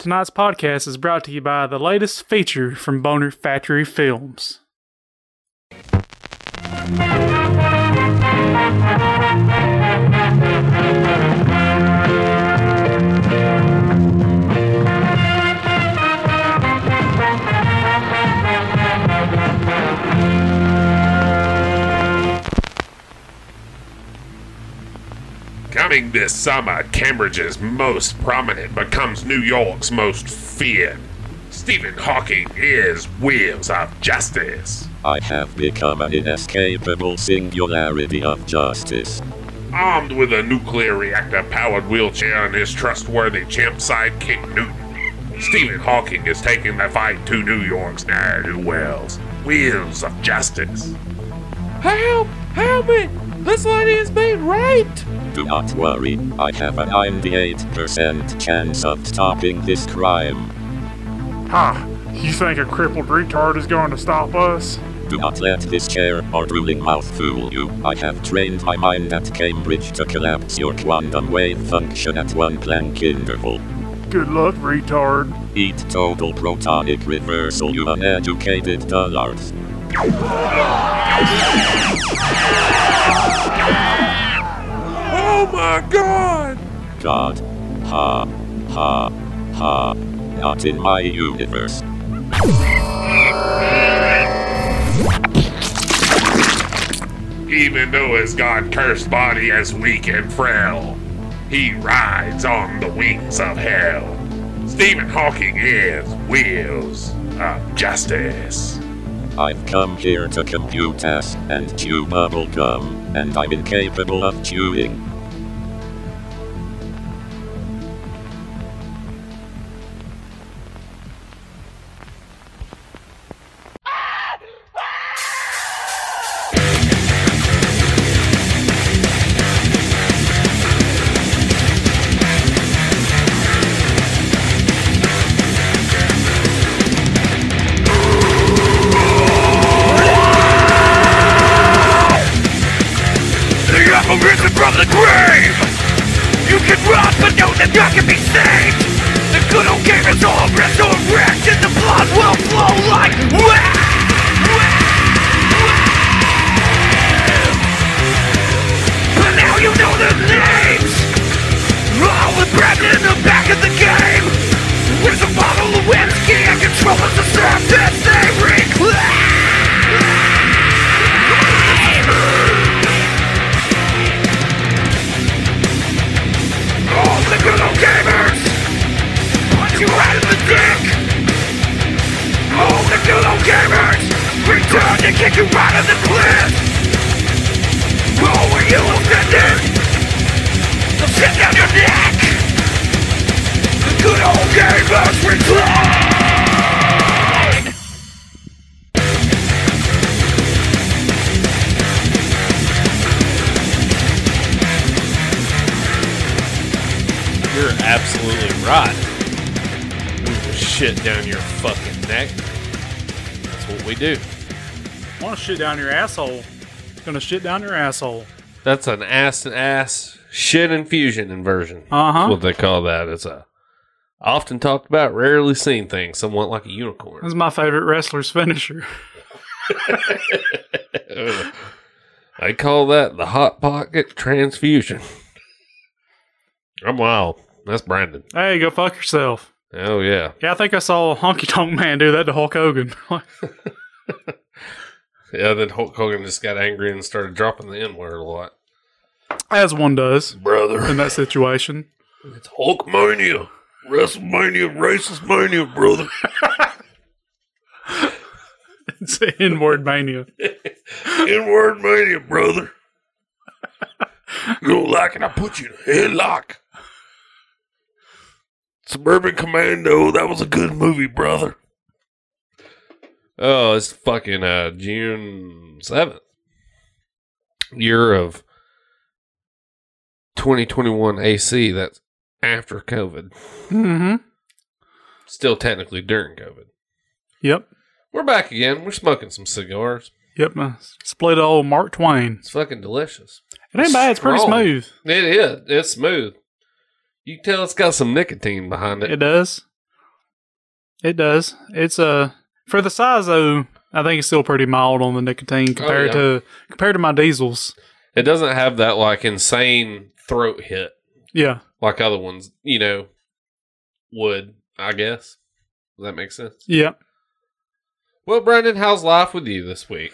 Tonight's podcast is brought to you by the latest feature from Boner Factory Films. Coming this summer, Cambridge's most prominent becomes New York's most feared. Stephen Hawking is Wheels of Justice. I have become an inescapable singularity of justice. Armed with a nuclear reactor powered wheelchair and his trustworthy chimp sidekick Newton, Stephen Hawking is taking the fight to New York's ne'er wells. Wheels of Justice. Help! Help me! This lady is being raped! Do not worry, I have a 98% chance of stopping this crime. Ha! You think a crippled retard is going to stop us? Do not let this chair or drooling mouth fool you. I have trained my mind at Cambridge to collapse your quantum wave function at one Planck interval. Good luck, retard. Eat total protonic reversal, you uneducated dullards. Oh my god! God. Ha. Ha. Ha. Not in my universe. Even though his god cursed body is weak and frail, he rides on the wings of hell. Stephen Hawking is Wheels of Justice. I've come here to compute ass and chew bubble gum, and I'm incapable of chewing. Shit down your asshole? Gonna shit down your asshole. That's an ass and ass shit infusion inversion. Uh huh. what they call that. It's a often talked about, rarely seen thing, somewhat like a unicorn. That's my favorite wrestler's finisher. I call that the hot pocket transfusion. I'm wild. That's Brandon. Hey, go fuck yourself. Oh yeah. Yeah, I think I saw a Honky Tonk Man do that to Hulk Hogan. Yeah, then Hulk Hogan just got angry and started dropping the N word a lot. As one does Brother. in that situation. It's Hulkamania. WrestleMania, racist mania, brother. It's N-word mania. N-word mania, brother. You don't like it, I put you in a headlock. Suburban Commando, that was a good movie, brother. Oh, it's fucking uh, June 7th. Year of 2021 AC. That's after COVID. Mm-hmm. Still technically during COVID. Yep. We're back again. We're smoking some cigars. Yep. uh, Split old Mark Twain. It's fucking delicious. It ain't bad. It's pretty smooth. It is. It's smooth. You can tell it's got some nicotine behind it. It does. It does. It's a for the size though. I think it's still pretty mild on the nicotine compared Oh, yeah. to compared to my diesels. It doesn't have that like insane throat hit Yeah, like other ones, you know, would, I guess. Does that make sense? yeah. Well, Brandon, how's life with you this week?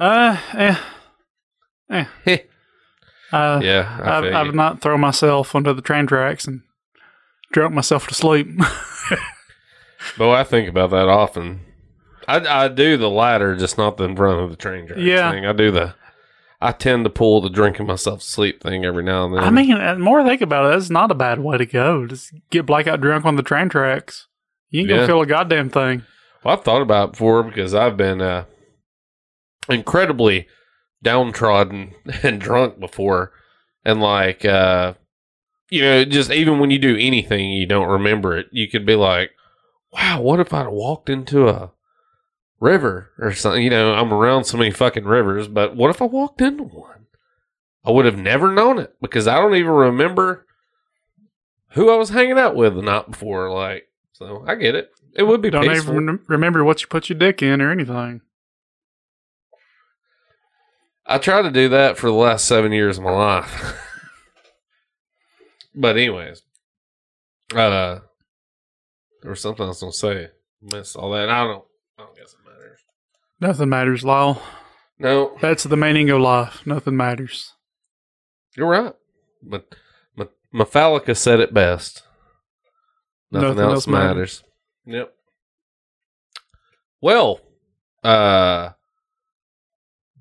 Uh, eh, eh. Uh, yeah, I I've. I've not thrown myself under the train tracks and drunk myself to sleep. But I think about that often. I, I do the latter, just not the in front of the train tracks Yeah. thing. I do the. I tend to pull the drinking myself to sleep thing every now and then. I mean, the more I think about it, it's not a bad way to go. Just get blackout drunk on the train tracks. You ain't gonna feel a goddamn thing. Well, I've thought about it before because I've been uh, incredibly downtrodden and drunk before, and like uh, you know, just even when you do anything, you don't remember it. You could be like, "Wow, what if I'd walked into a river or something?" You know, I'm around so many fucking rivers, but what if I walked into one? I would have never known it because I don't even remember who I was hanging out with the night before. Like, so I get it. It would be Don't peaceful. even remember what you put your dick in or anything. I tried to do that for the last seven years of my life. but anyways, uh, there was something I was gonna say. Missed all that. I don't. I don't guess it matters. Nothing matters, Lyle. No, That's the meaning of life. Nothing matters. you're right. But Metallica said it best. Nothing, Nothing else, else matters. matters. Yep. Well, uh,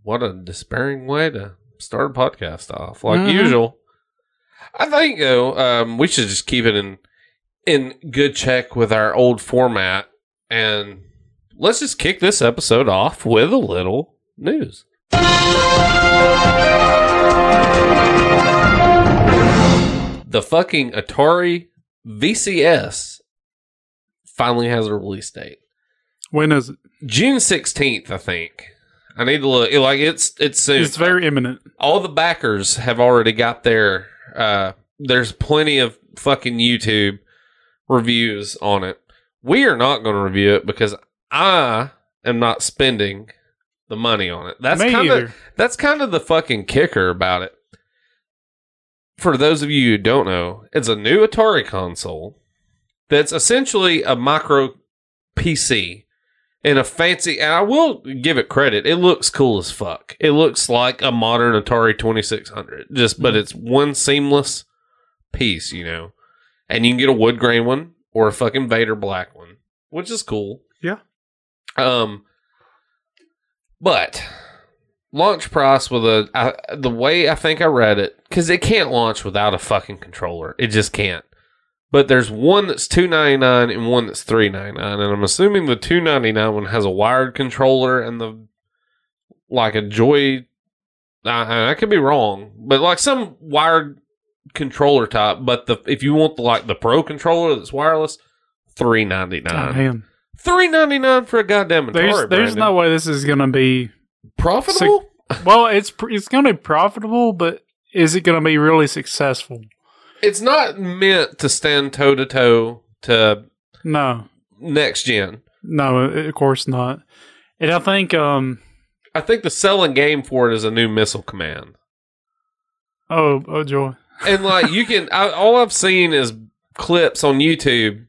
what a despairing way to start a podcast off, like Mhm. usual. I think though, um, we should just keep it in in good check with our old format, and let's just kick this episode off with a little news. The fucking Atari VCS finally has a release date. When is it? June 16th, I think. I need to look. Like it's it's soon. It's very imminent. All the backers have already got their uh there's plenty of fucking YouTube reviews on it. We are not going to review it because I am not spending the money on it. That's kind of that's kind of the fucking kicker about it. For those of you who don't know, it's a new Atari console that's essentially a micro PC in a fancy and I will give it credit. It looks cool as fuck. It looks like a modern Atari 2600. Just but mm. it's one seamless piece, you know. And you can get a wood grain one or a fucking Vader black one, which is cool. Um but launch price with a I, the way I think I read it cuz it can't launch without a fucking controller. It just can't. But there's one that's two ninety nine and one that's three ninety nine, and I'm assuming the two ninety nine one has a wired controller and the like a Joy. I, I could be wrong, but like some wired controller type. But the if you want the like the Pro controller that's wireless, three ninety nine. Three ninety nine for a goddamn Atari. There's there's Brandon. no way this is gonna be. profitable. Well, it's pr- it's gonna be profitable, but is it gonna be really successful? It's not meant to stand toe to toe to No, next gen. no, of course not. And I think um I think the selling game for it is a new missile command. oh oh joy and like you can I, all i've seen is clips on youtube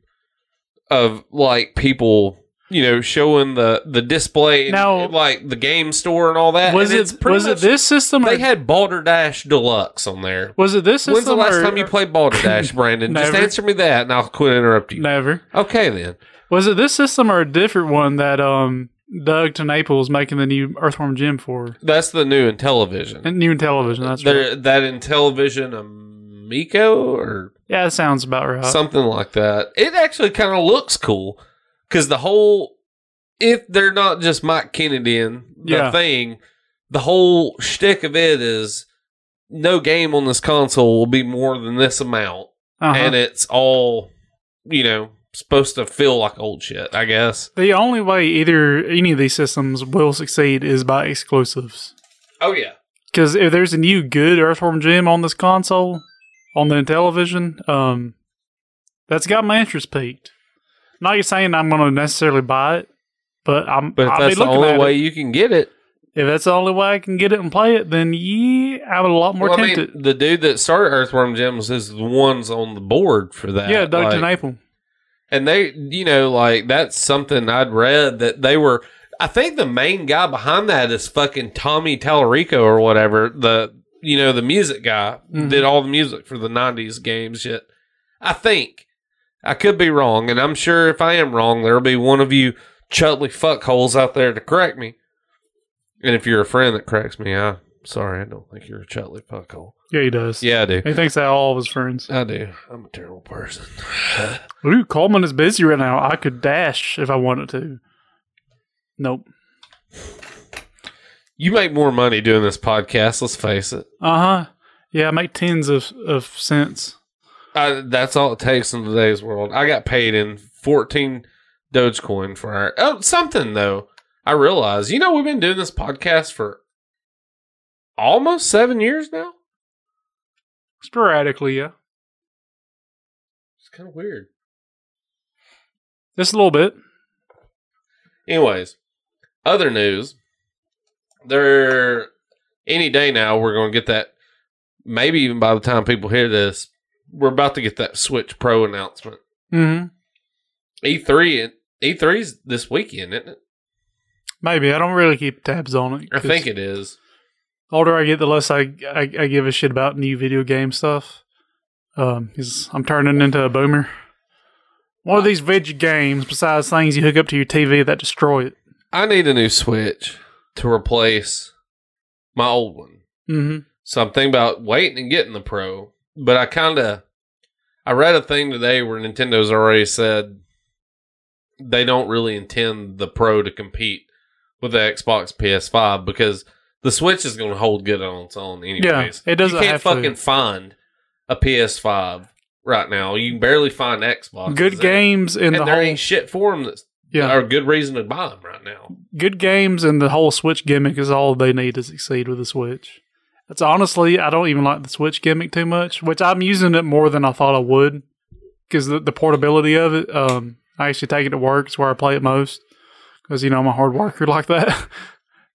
of like people you know showing the the display Now- like the game store and all that was and it was much- it this system or they had Boulder Dash Deluxe on there. Was it this system when's the last or- time you played Boulder Dash brandon? Just answer me that and i'll quit interrupting you. Never. Okay then. Was it this system or a different one that um Doug TenNapel making the new Earthworm Jim for? That's the new Intellivision and new Intellivision that's right. That in television amico or yeah that sounds about right something like that. It actually kind of looks cool because the whole, if they're not just Mike Kennedy and the Yeah. thing, the whole shtick of it is no game on this console will be more than this amount, uh-huh. and it's all, you know, supposed to feel like old shit. I guess. the only way either any of these systems will succeed is by exclusives. Oh yeah. Because if there's a new good Earthworm Jim on this console, on the television, um, that's got my interest peaked. not you're saying I'm going to necessarily buy it, but I'm. But if I'll that's be the only way it. you can get it, if that's the only way I can get it and play it, then yeah, I'm a lot more Well, I mean, tempted. the dude that started Earthworm Jim's is the ones on the board for that. yeah, Doug like- Naple. and they, you know, like that's something I'd read that they were. I think the main guy behind that is fucking Tommy Tallarico or whatever. The you know the music guy Mhm. did all the music for the '90s games. Shit, I think I could be wrong, and I'm sure if I am wrong, there'll be one of you chutly fuckholes out there to correct me. And if you're a friend that corrects me, I'm sorry. I don't think you're a chutly fuckhole. Yeah, he does. Yeah, I do. He thinks that all of his friends. I do. I'm a terrible person. Ooh, Coleman is busy right now. I could dash if I wanted to. Nope. You make more money doing this podcast. Let's face it. Uh huh. Yeah, I make tens of, of cents. Uh, that's all it takes in today's world. I got paid in 14 Dogecoin for our oh something though. I realize, you know, we've been doing this podcast for almost seven years now. Sporadically, yeah. It's kind of weird. Just a little bit. Anyways, other news. There, any day now, we're going to get that. Maybe even by the time people hear this, we're about to get that Switch Pro announcement. Mm-hmm. E3, E3's this weekend, isn't it? Maybe. I don't really keep tabs on it. I think it is. Older I get, the less I, I, I give a shit about new video game stuff. Um, 'cause I'm turning into a boomer. One of these video games, besides things you hook up to your TV that destroy it. I need a new Switch to replace my old one. Mm-hmm. So I'm thinking about waiting and getting the Pro. But I kind of, I read a thing today where Nintendo's already said they don't really intend the Pro to compete with the Xbox PS5 because the Switch is going to hold good on its own anyways. it doesn't You can't have to. fucking find a PS5 right now. You can barely find Xbox. Good games in and the there whole ain't shit for them that's yeah. are a good reason to buy them right now. good games and the whole Switch gimmick is all they need to succeed with the Switch. That's honestly, I don't even like the Switch gimmick too much, which I'm using it more than I thought I would because the, the portability of it. Um, I actually take it to work. It's where I play it most because you know I'm a hard worker like that.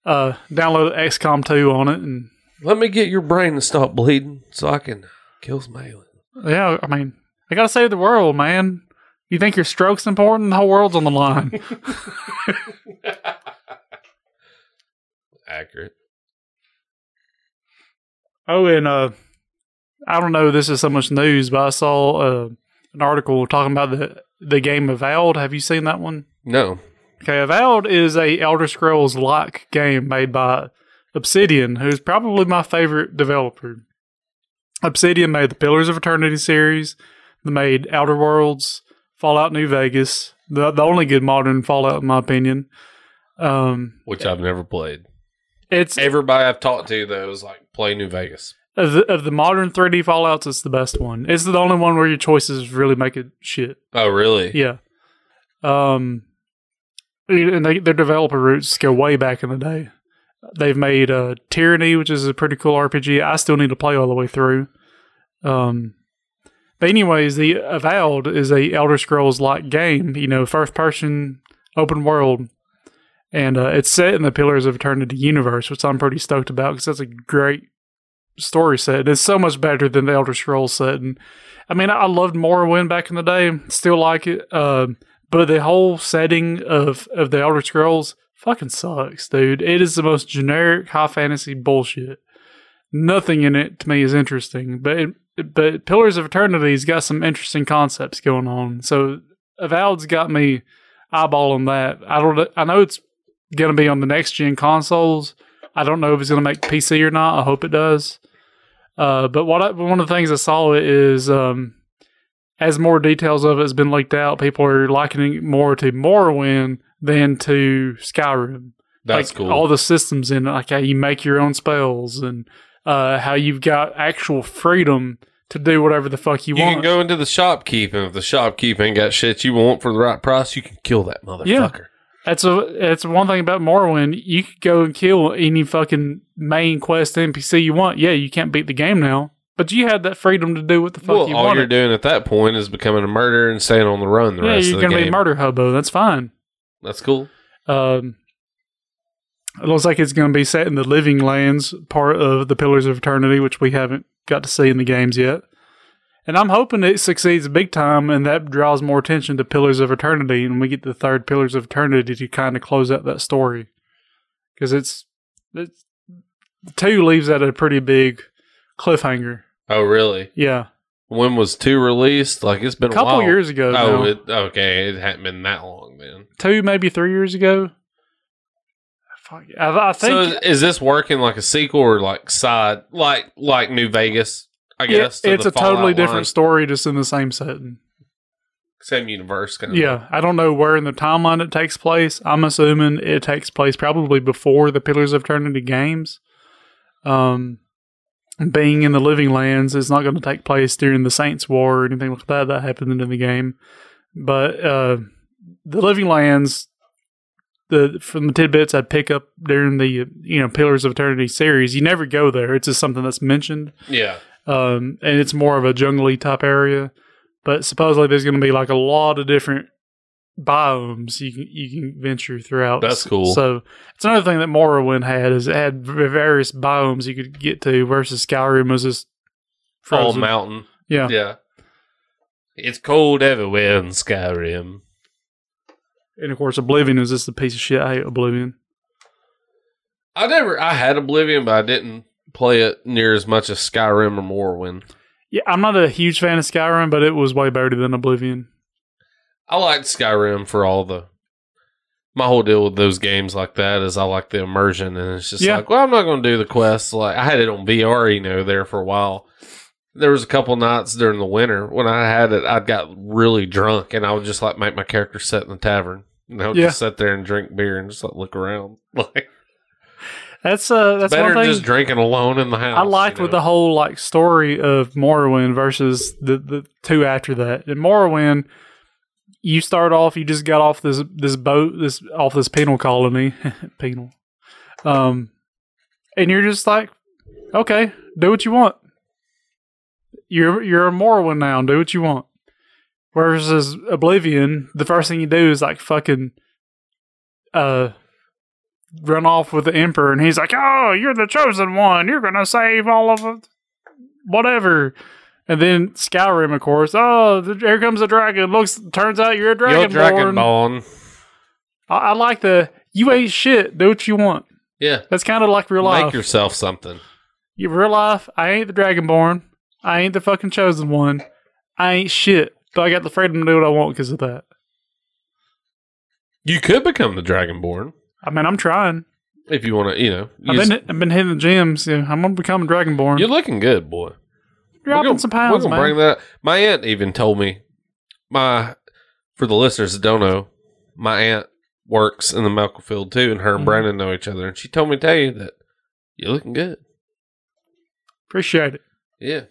uh, download XCOM 2 on it, and Let me get your brain to stop bleeding so I can kill some aliens. yeah, I mean, I gotta save the world, man. You think your stroke's important? The whole world's on the line. Accurate. Oh, and uh, I don't know. This is so much news, but I saw uh, an article talking about the the game Avowed. Have you seen that one? No. Okay, Avowed is a Elder Scrolls like game made by Obsidian, who's probably my favorite developer. Obsidian made the Pillars of Eternity series. They made Outer Worlds, Fallout New Vegas, the the only good modern Fallout in my opinion. Um, Which I've never played. it's Everybody I've talked to though is like play New Vegas. of the, of the modern 3D Fallout's, it's the best one. It's the only one where your choices really make it shit. Oh really? Yeah. Um, and they, their developer roots go way back in the day. They've made uh, Tyranny, which is a pretty cool RPG. I still need to play all the way through. Um, but anyways, the Avowed is a Elder Scrolls like game. You know, first person, open world, and uh, it's set in the Pillars of Eternity universe, which I'm pretty stoked about because that's a great story set. It's so much better than the Elder Scrolls set. And I mean, I loved Morrowind back in the day. Still like it. Um, but the whole setting of of the Elder Scrolls fucking sucks, dude. It is the most generic high fantasy bullshit. Nothing in it to me is interesting, but it, but Pillars of Eternity's got some interesting concepts going on. So Avowed's got me eyeballing that. I don't. I know it's gonna be on the next gen consoles. I don't know if it's gonna make PC or not. I hope it does. Uh, but what I, one of the things I saw is um, as more details of it has been leaked out, people are likening it more to Morrowind than to Skyrim. That's like, cool. All the systems in it, like how you make your own spells and uh, how you've got actual freedom to do whatever the fuck you, you want. You can go into the shopkeep, and if the shopkeep ain't got shit you want for the right price, you can kill that motherfucker. That's a that's one thing about Morrowind. You could go and kill any fucking main quest NPC you want. Yeah, you can't beat the game now, But you had that freedom to do what the fuck Well, you all you're wanted. doing at that point is becoming a murderer and staying on the run the Yeah, rest you're gonna game. be murder hobo. That's fine. That's cool. Um, it looks like it's going to be set in the Living Lands part of the Pillars of Eternity, which we haven't got to see in the games yet. And I'm hoping it succeeds big time, and that draws more attention to Pillars of Eternity, and we get the third Pillars of Eternity to kind of close out that story, because it's, it's two leaves at a pretty big cliffhanger. Oh, really? Yeah, When was two released? Like it's been a couple while. years ago. Oh, it, okay. It hadn't been that long then. two maybe three years ago. Fuck, I, I think so is, is this working like a sequel or like side, like like New Vegas? I guess to it's a totally Fallout different line? story, just in the same setting. same universe kind of. Yeah, I don't know where in the timeline it takes place. I'm assuming it takes place probably before the Pillars of Eternity games. Um, being in the Living Lands is not going to take place during the Saints War or anything like that that happened in the game. But uh, the Living Lands, the from the tidbits I'd pick up during the you know Pillars of Eternity series, you never go there. It's just something that's mentioned yeah. um, and it's more of a jungly type area. But supposedly there's going to be like a lot of different biomes you can you can venture throughout. That's cool. So it's another thing that Morrowind had is it had various biomes you could get to versus Skyrim was just All mountain. Yeah. Yeah. It's cold everywhere in Skyrim. And of course Oblivion is just a piece of shit. I hate Oblivion. I never. I had Oblivion, but I didn't play it near as much as Skyrim or Morrowind. Yeah, I'm not a huge fan of Skyrim, but it was way better than Oblivion. I liked Skyrim for all the. My whole deal with those games like that is I like the immersion, and it's just Yeah. like, well, I'm not going to do the quests. Like I had it on VR, you know, there for a while. There was a couple nights during the winter when I had it, I got really drunk, and I would just like make my character sit in the tavern, would Yeah. just sit there and drink beer and just like look around. Like That's uh that's better one thing just drinking alone in the house. I liked you with the whole like story of Morrowind versus the the two after that. In Morrowind, you start off, you just got off this this boat, this off this penal colony, penal, um, and you're just like, okay, do what you want. You're you're a Morrowind now, do what you want. Versus Oblivion, the first thing you do is like fucking, uh, run off with the emperor and he's like oh you're the chosen one. You're gonna save all of it whatever. And then skyrim of course. Oh here comes a dragon. Looks turns out you're a You're dragon Dragonborn. I-, I like the you ain't shit. Do what you want. Yeah. that's kind of like real life. Make yourself something. you real life i ain't the dragonborn. I ain't the fucking chosen one. I ain't shit but i got the freedom to do what i want because of that You could become the Dragonborn i mean i'm trying if you want to, you know. I've been, I've been hitting the gyms. Yeah, I'm gonna become a dragonborn. you're looking good, boy. dropping gonna, some pounds, We're man. gonna bring that. My aunt even told me. My for the listeners that don't know, my aunt works in the medical field too, and her and Mhm. Brandon know each other, and she told me to tell you that you're looking good. Appreciate it. Yeah,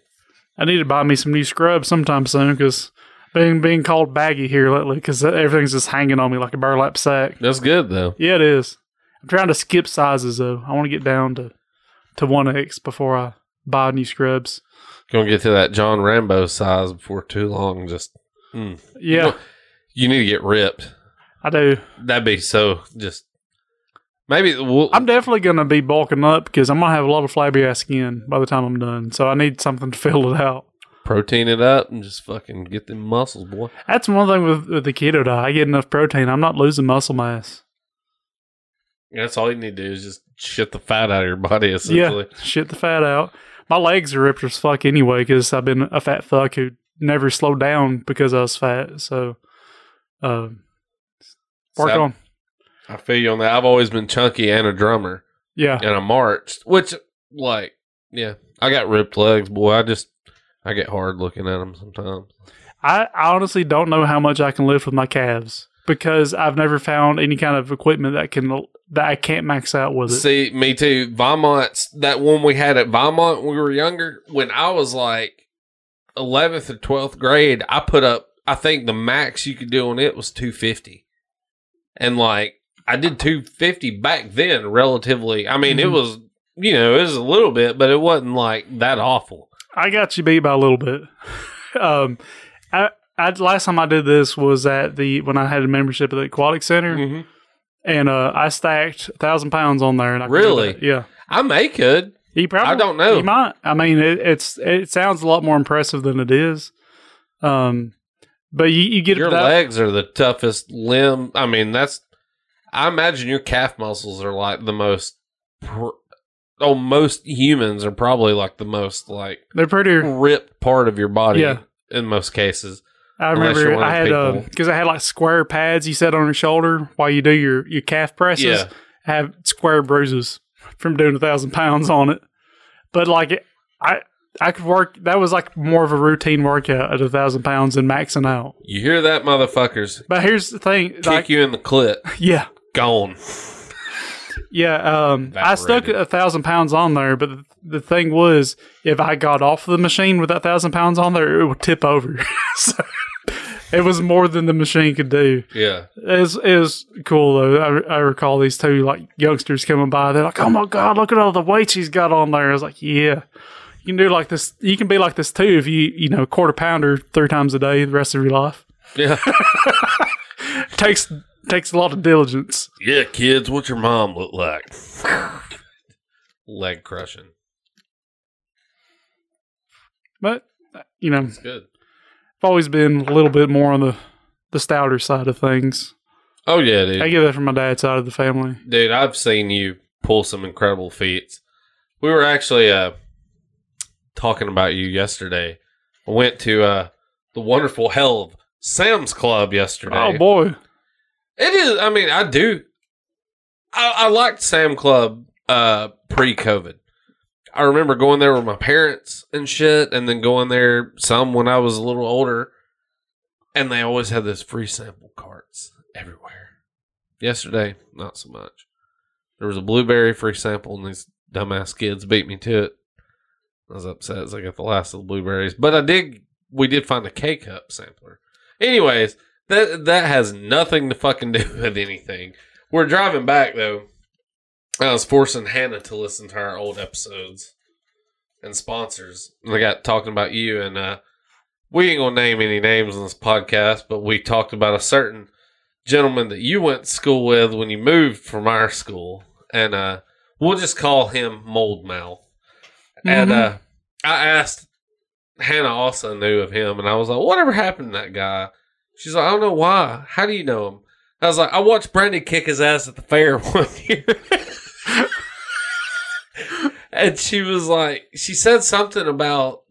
I need to buy me some new scrubs sometime soon because being being called baggy here lately because everything's just hanging on me like a burlap sack. that's good though. Yeah, it is. I'm trying to skip sizes though. I want to get down to to one X before I buy new scrubs. Gonna get to that John Rambo size before too long. Just mm. Yeah, you need to get ripped. I do. That'd be so just. Maybe we'll, I'm definitely gonna be bulking up because I'm gonna have a lot of flabby ass skin by the time I'm done. So I need something to fill it out. Protein it up and just fucking get them muscles, boy. That's one thing with, with the keto diet. I get enough protein. I'm not losing muscle mass. That's all you need to do is just shit the fat out of your body, essentially. Yeah, shit the fat out. My legs are ripped as fuck anyway because I've been a fat fuck who never slowed down because I was fat. So, uh, work So- on. I feel you on that. I've always been chunky and a drummer, Yeah, and I marched, which, like, yeah, I got ripped legs, boy. I just, I get hard looking at them sometimes. I, honestly don't know how much I can lift with my calves because I've never found any kind of equipment that can that I can't max out with it. See, me too. Vimon's that one we had at Vimont when we were younger. When I was like eleventh or twelfth grade, I put up. I think the max you could do on it was two fifty, and like I did two fifty back then. Relatively, I mean, it Mhm. was you know it was a little bit, but it wasn't like that awful. I got you beat by a little bit. um, I, I last time I did this was at the when I had a membership at the aquatic center, Mhm. and uh, I stacked a thousand pounds on there. And I Really? Yeah. I may could. You probably I don't know. You might. I mean, it, it's it sounds a lot more impressive than it is. Um, but you, you get Your that, legs are the toughest limb. I mean, that's. I imagine your calf muscles are like the most. Pr- oh, most humans are probably like the most like They're pretty. ripped part of your body. Yeah. In most cases. I remember I had because uh, I had like square pads you set on your shoulder while you do your your calf presses. Yeah. I have square bruises from doing a thousand pounds on it. But like it, I. I could work. That was like more of a routine workout at a thousand pounds and maxing out. You hear that, motherfuckers? But here's the thing, Kick like, you in the clit. yeah, Gone. Yeah, um, I stuck a thousand pounds on there, but the, thing was, if I got off the machine with that thousand pounds on there, it would tip over. so it was more than the machine could do. Yeah. It was, it was cool though. I, I recall these two like youngsters coming by. They're like, "Oh my god, look at all the weights he's got on there." I was like, "Yeah, you can do like this. You can be like this too if you you know quarter pounder three times a day the rest of your life. Yeah. takes takes a lot of diligence." yeah, kids, what's your mom look like? Leg crushing. But you know, It's good. I've always been a little bit more on the the stouter side of things. Oh yeah, dude. I get that from my dad's side of the family. Dude, I've seen you pull some incredible feats. We were actually uh talking about you yesterday. I went to uh the wonderful hell of Sam's Club yesterday. Oh boy, It is. I mean, I do. I, I liked Sam Club uh, pre COVID. I remember going there with my parents and shit, and then going there some when I was a little older. And they always had those free sample carts everywhere. Yesterday, not so much. There was a blueberry free sample, and these dumbass kids beat me to it. I was upset as I got the last of the blueberries, but I did. We did find a K cup sampler. Anyways, that that has nothing to fucking do with anything. We're driving back though. I was forcing Hannah to listen to our old episodes and sponsors. And I got talking about you and uh we ain't gonna name any names on this podcast, but we talked about a certain gentleman that you went to school with when you moved from our school. And uh we'll just call him Mold Mouth. And uh I asked Hannah also knew of him and I was like, Whatever happened to that guy? She's like, I don't know why. How do you know him? I was like, I watched Brandy kick his ass at the fair one year. and she was like, she said something about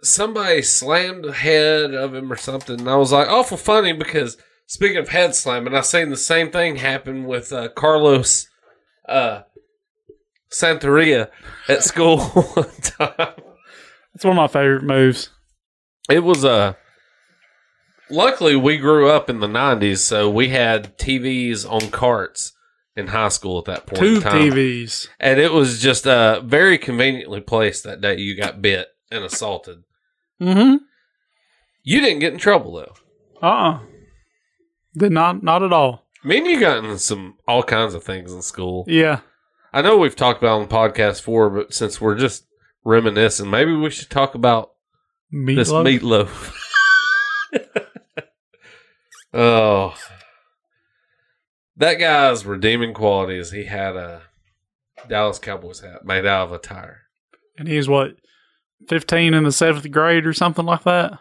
somebody slammed the head of him or something. And I was like, awful funny because speaking of head slamming, I've seen the same thing happen with uh, Carlos uh, Santeria at school one time. it's one of my favorite moves. It was Uh, luckily, we grew up in the '90s, so we had TVs on carts in high school at that point. in Two time. TVs. and it was just uh, very conveniently placed that day. You got bit and assaulted. Mm-hmm. You didn't get in trouble though. Uh. uh Did not. Not at all. Me and you got in some all kinds of things in school. Yeah. I know we've talked about on the podcast before, but since we're just reminiscing, maybe we should talk about this Meatloaf. meatloaf. oh, that guy's redeeming quality is he had a Dallas Cowboys hat made out of a tire. And he was what, fifteen in the seventh grade or something like that.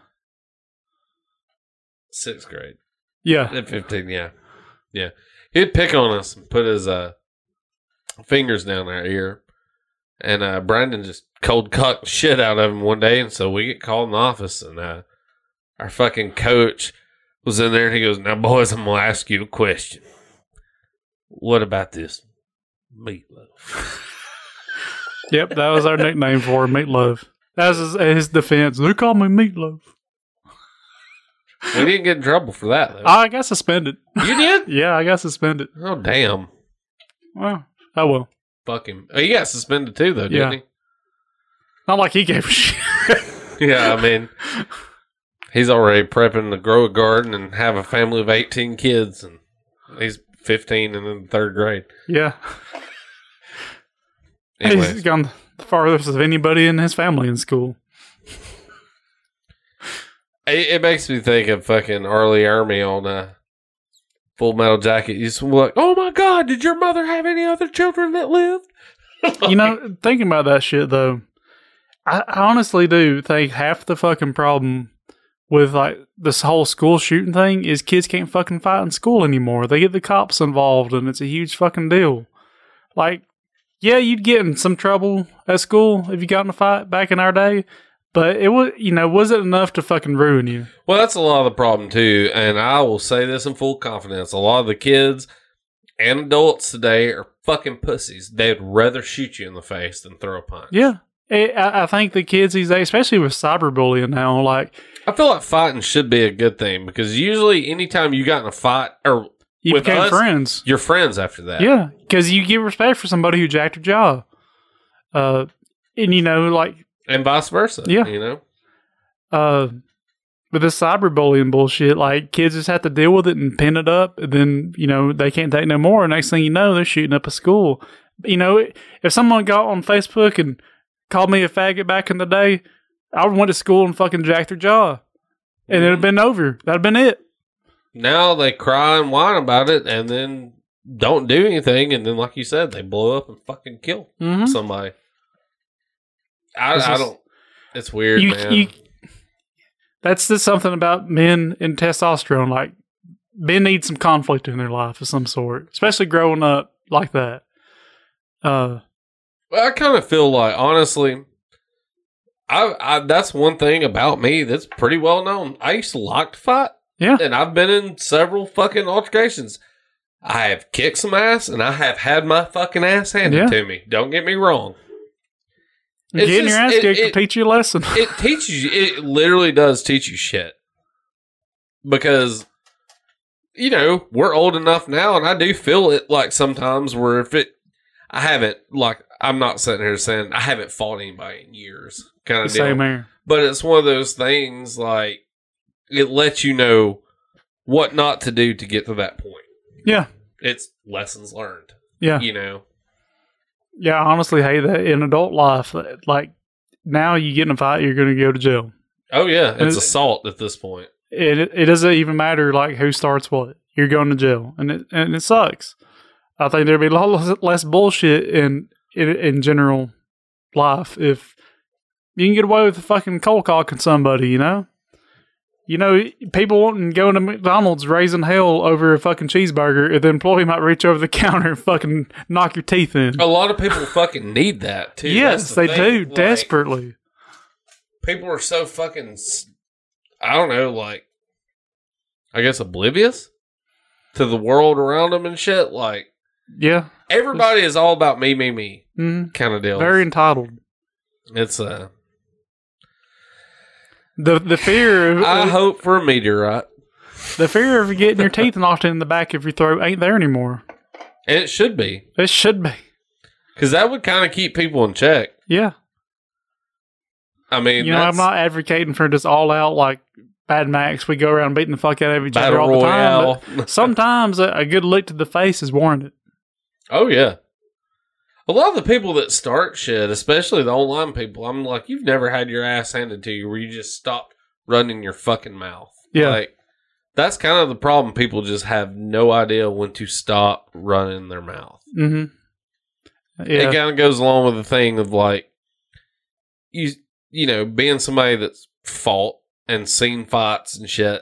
Sixth grade. Yeah. At 15, yeah. Yeah. He'd pick on us and put his uh, fingers down our ear. And uh, Brandon just cold cocked shit out of him one day. And so we get called in the office. And uh, our fucking coach was in there and he goes, Now, boys, I'm going to ask you a question. What about this meatloaf? Yep. That was our nickname for him, Meatloaf. That was his, his defense. Who called me Meatloaf. We didn't get in trouble for that, though. I got suspended. you did? Yeah, I got suspended. Oh, damn. Well, I well. Fuck him. Oh, he got suspended too, though, didn't Yeah. Not like he gave a shit. Yeah, I mean, he's already prepping to grow a garden and have a family of 18 kids, and he's 15 and in third grade. yeah. He's gone the farthest of anybody in his family in school. it, it makes me think of fucking R. Lee Ermey on uh, Full Metal Jacket. You just like, oh my god, did your mother have any other children that lived? You know, thinking about that shit though, I, I honestly do think half the fucking problem with like this whole school shooting thing is kids can't fucking fight in school anymore. They get the cops involved and it's a huge fucking deal. Like, yeah, you'd get in some trouble at school if you got in a fight back in our day, but it was, you know, was it enough to fucking ruin you? Well, that's a lot of the problem too, and I will say this in full confidence: a lot of the kids and adults today are fucking pussies. They'd rather shoot you in the face than throw a punch. Yeah. I I think the kids these days, especially with cyberbullying now, like I feel like fighting should be a good thing because usually, anytime you got in a fight, or you With became us, friends. you're friends after that. Yeah, because you get respect for somebody who jacked your jaw. Uh, and you know, like and vice versa. Yeah. you know. uh, with this cyberbullying bullshit, like kids just have to deal with it and pin it up, and then you know they can't take no more. Next thing you know, they're shooting up a school. You know, if someone got on Facebook and called me a faggot back in the day, I would went to school and fucking jacked their jaw, and it'd have been over. That'd been it. Now they cry and whine about it, and then don't do anything, and then, like you said, they blow up and fucking kill Mm-hmm. somebody. I, I don't. It's weird, you, man. you that's just something about men and testosterone like men need some conflict in their life of some sort especially growing up like that uh Well, I kind of feel like, honestly, I, I that's one thing about me that's pretty well known. I used to like to fight, yeah and I've been in several fucking altercations. I have kicked some ass, and I have had my fucking ass handed Yeah. to me. Don't get me wrong. It's getting your ass kicked it- to teach you a lesson. It teaches you. It literally does teach you shit. Because you know we're old enough now, and I do feel it like sometimes where if it, I haven't like I'm not sitting here saying I haven't fought anybody in years, kind of same here. But it's one of those things like it lets you know what not to do to get to that point. yeah. It's lessons learned, yeah. You know. Yeah i honestly hate that in adult life uh, like now you get in a fight you're gonna go to jail Oh yeah, it's it- assault at this point. it it doesn't even matter like who starts what. You're going to jail, and it and it sucks. I think there'd be a lot less- bullshit in in, in general life if you can get away with fucking cold cocking somebody. You know, you know people wanting to go to McDonald's raising hell over a fucking cheeseburger, and the employee might reach over the counter and fucking knock your teeth in. A lot of people fucking need that too. yes, That's they the do. Like, desperately. people are so fucking, I don't know, like I guess oblivious to the world around them and shit. Like Yeah, everybody is all about me, me, me mm, kind of deal. very entitled. it's uh The the fear of I hope for a meteorite. The fear of getting your teeth knocked in the back of your throat ain't there anymore. It should be. It should be. Because that would kind of keep people in check. Yeah. I mean, you know, I'm that's not advocating for just all out like Mad Max. We go around beating the fuck out of each other battle all the time. royale. But sometimes a, a good lick to the face is warranted. oh yeah. A lot of the people that start shit, especially the online people, I'm like, you've never had your ass handed to you where you just stopped running your fucking mouth. Yeah. Like, that's kind of the problem. People just have no idea when to stop running their mouth. Mm-hmm. It kind of goes along with the thing of like, you, you know, being somebody that's fought and seen fights and shit.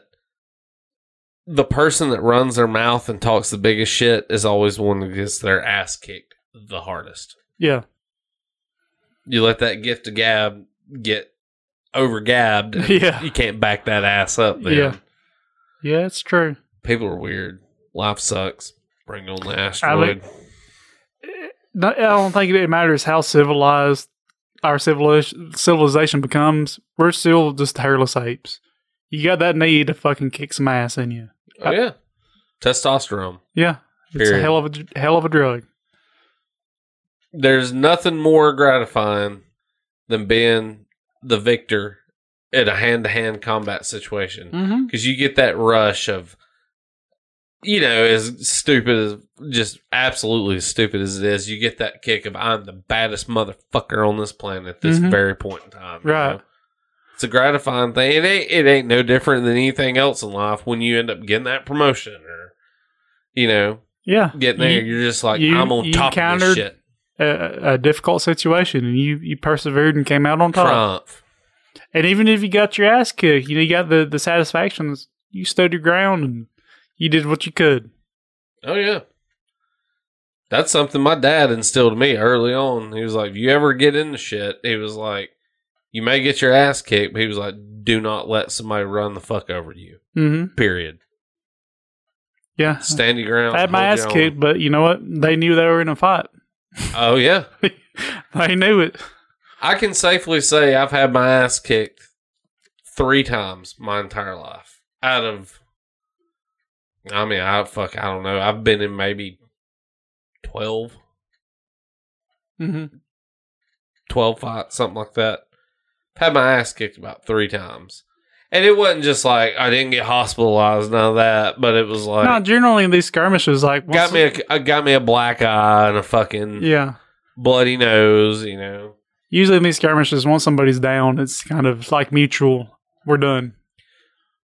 The person that runs their mouth and talks the biggest shit is always one that gets their ass kicked the hardest. Yeah. You let that gift of gab get over gabbed, Yeah. you can't back that ass up. Then. Yeah. Yeah, it's true. people are weird. Life sucks. Bring on the asteroid. No, I don't think it matters how civilized our civilization civilization becomes. We're still just hairless apes. You got that need to fucking kick some ass in you. oh yeah, testosterone. Yeah. It's a hell of a hell of a drug. There's nothing more gratifying than being the victor in a hand-to-hand combat situation Mm-hmm. because you get that rush of you know, as stupid as just absolutely as stupid as it is, you get that kick of I'm the baddest motherfucker on this planet at this Mhm. very point in time. Right. know? It's a gratifying thing. It ain't it ain't no different than anything else in life when you end up getting that promotion or you know, Yeah, getting there, You- you're just like you- I'm on top of this shit. A, a difficult situation, and you you persevered and came out on top. Triumph. And even if you got your ass kicked, you know, you got the the satisfaction. You stood your ground and you did what you could. Oh yeah. That's something my dad instilled in me early on. He was like, if you ever get into shit, he was like, you may get your ass kicked, but he was like, do not let somebody run the fuck over you. Mm-hmm. Period. Yeah, Stand your ground. I had my ass kicked, but you know what? They knew they were in a fight. Oh yeah. they knew it. I can safely say I've had my ass kicked three times my entire life. Out of I mean, I fuck I don't know. I've been in maybe 12 Mm-hmm. 12 fights, something like that. I've Had my ass kicked about three times. And it wasn't just like I didn't get hospitalized, none of that, but it was like no, generally in these skirmishes, like got me a, got me a black eye and a fucking yeah. bloody nose, you know. Usually in these skirmishes, once somebody's down, it's kind of like mutual. We're done.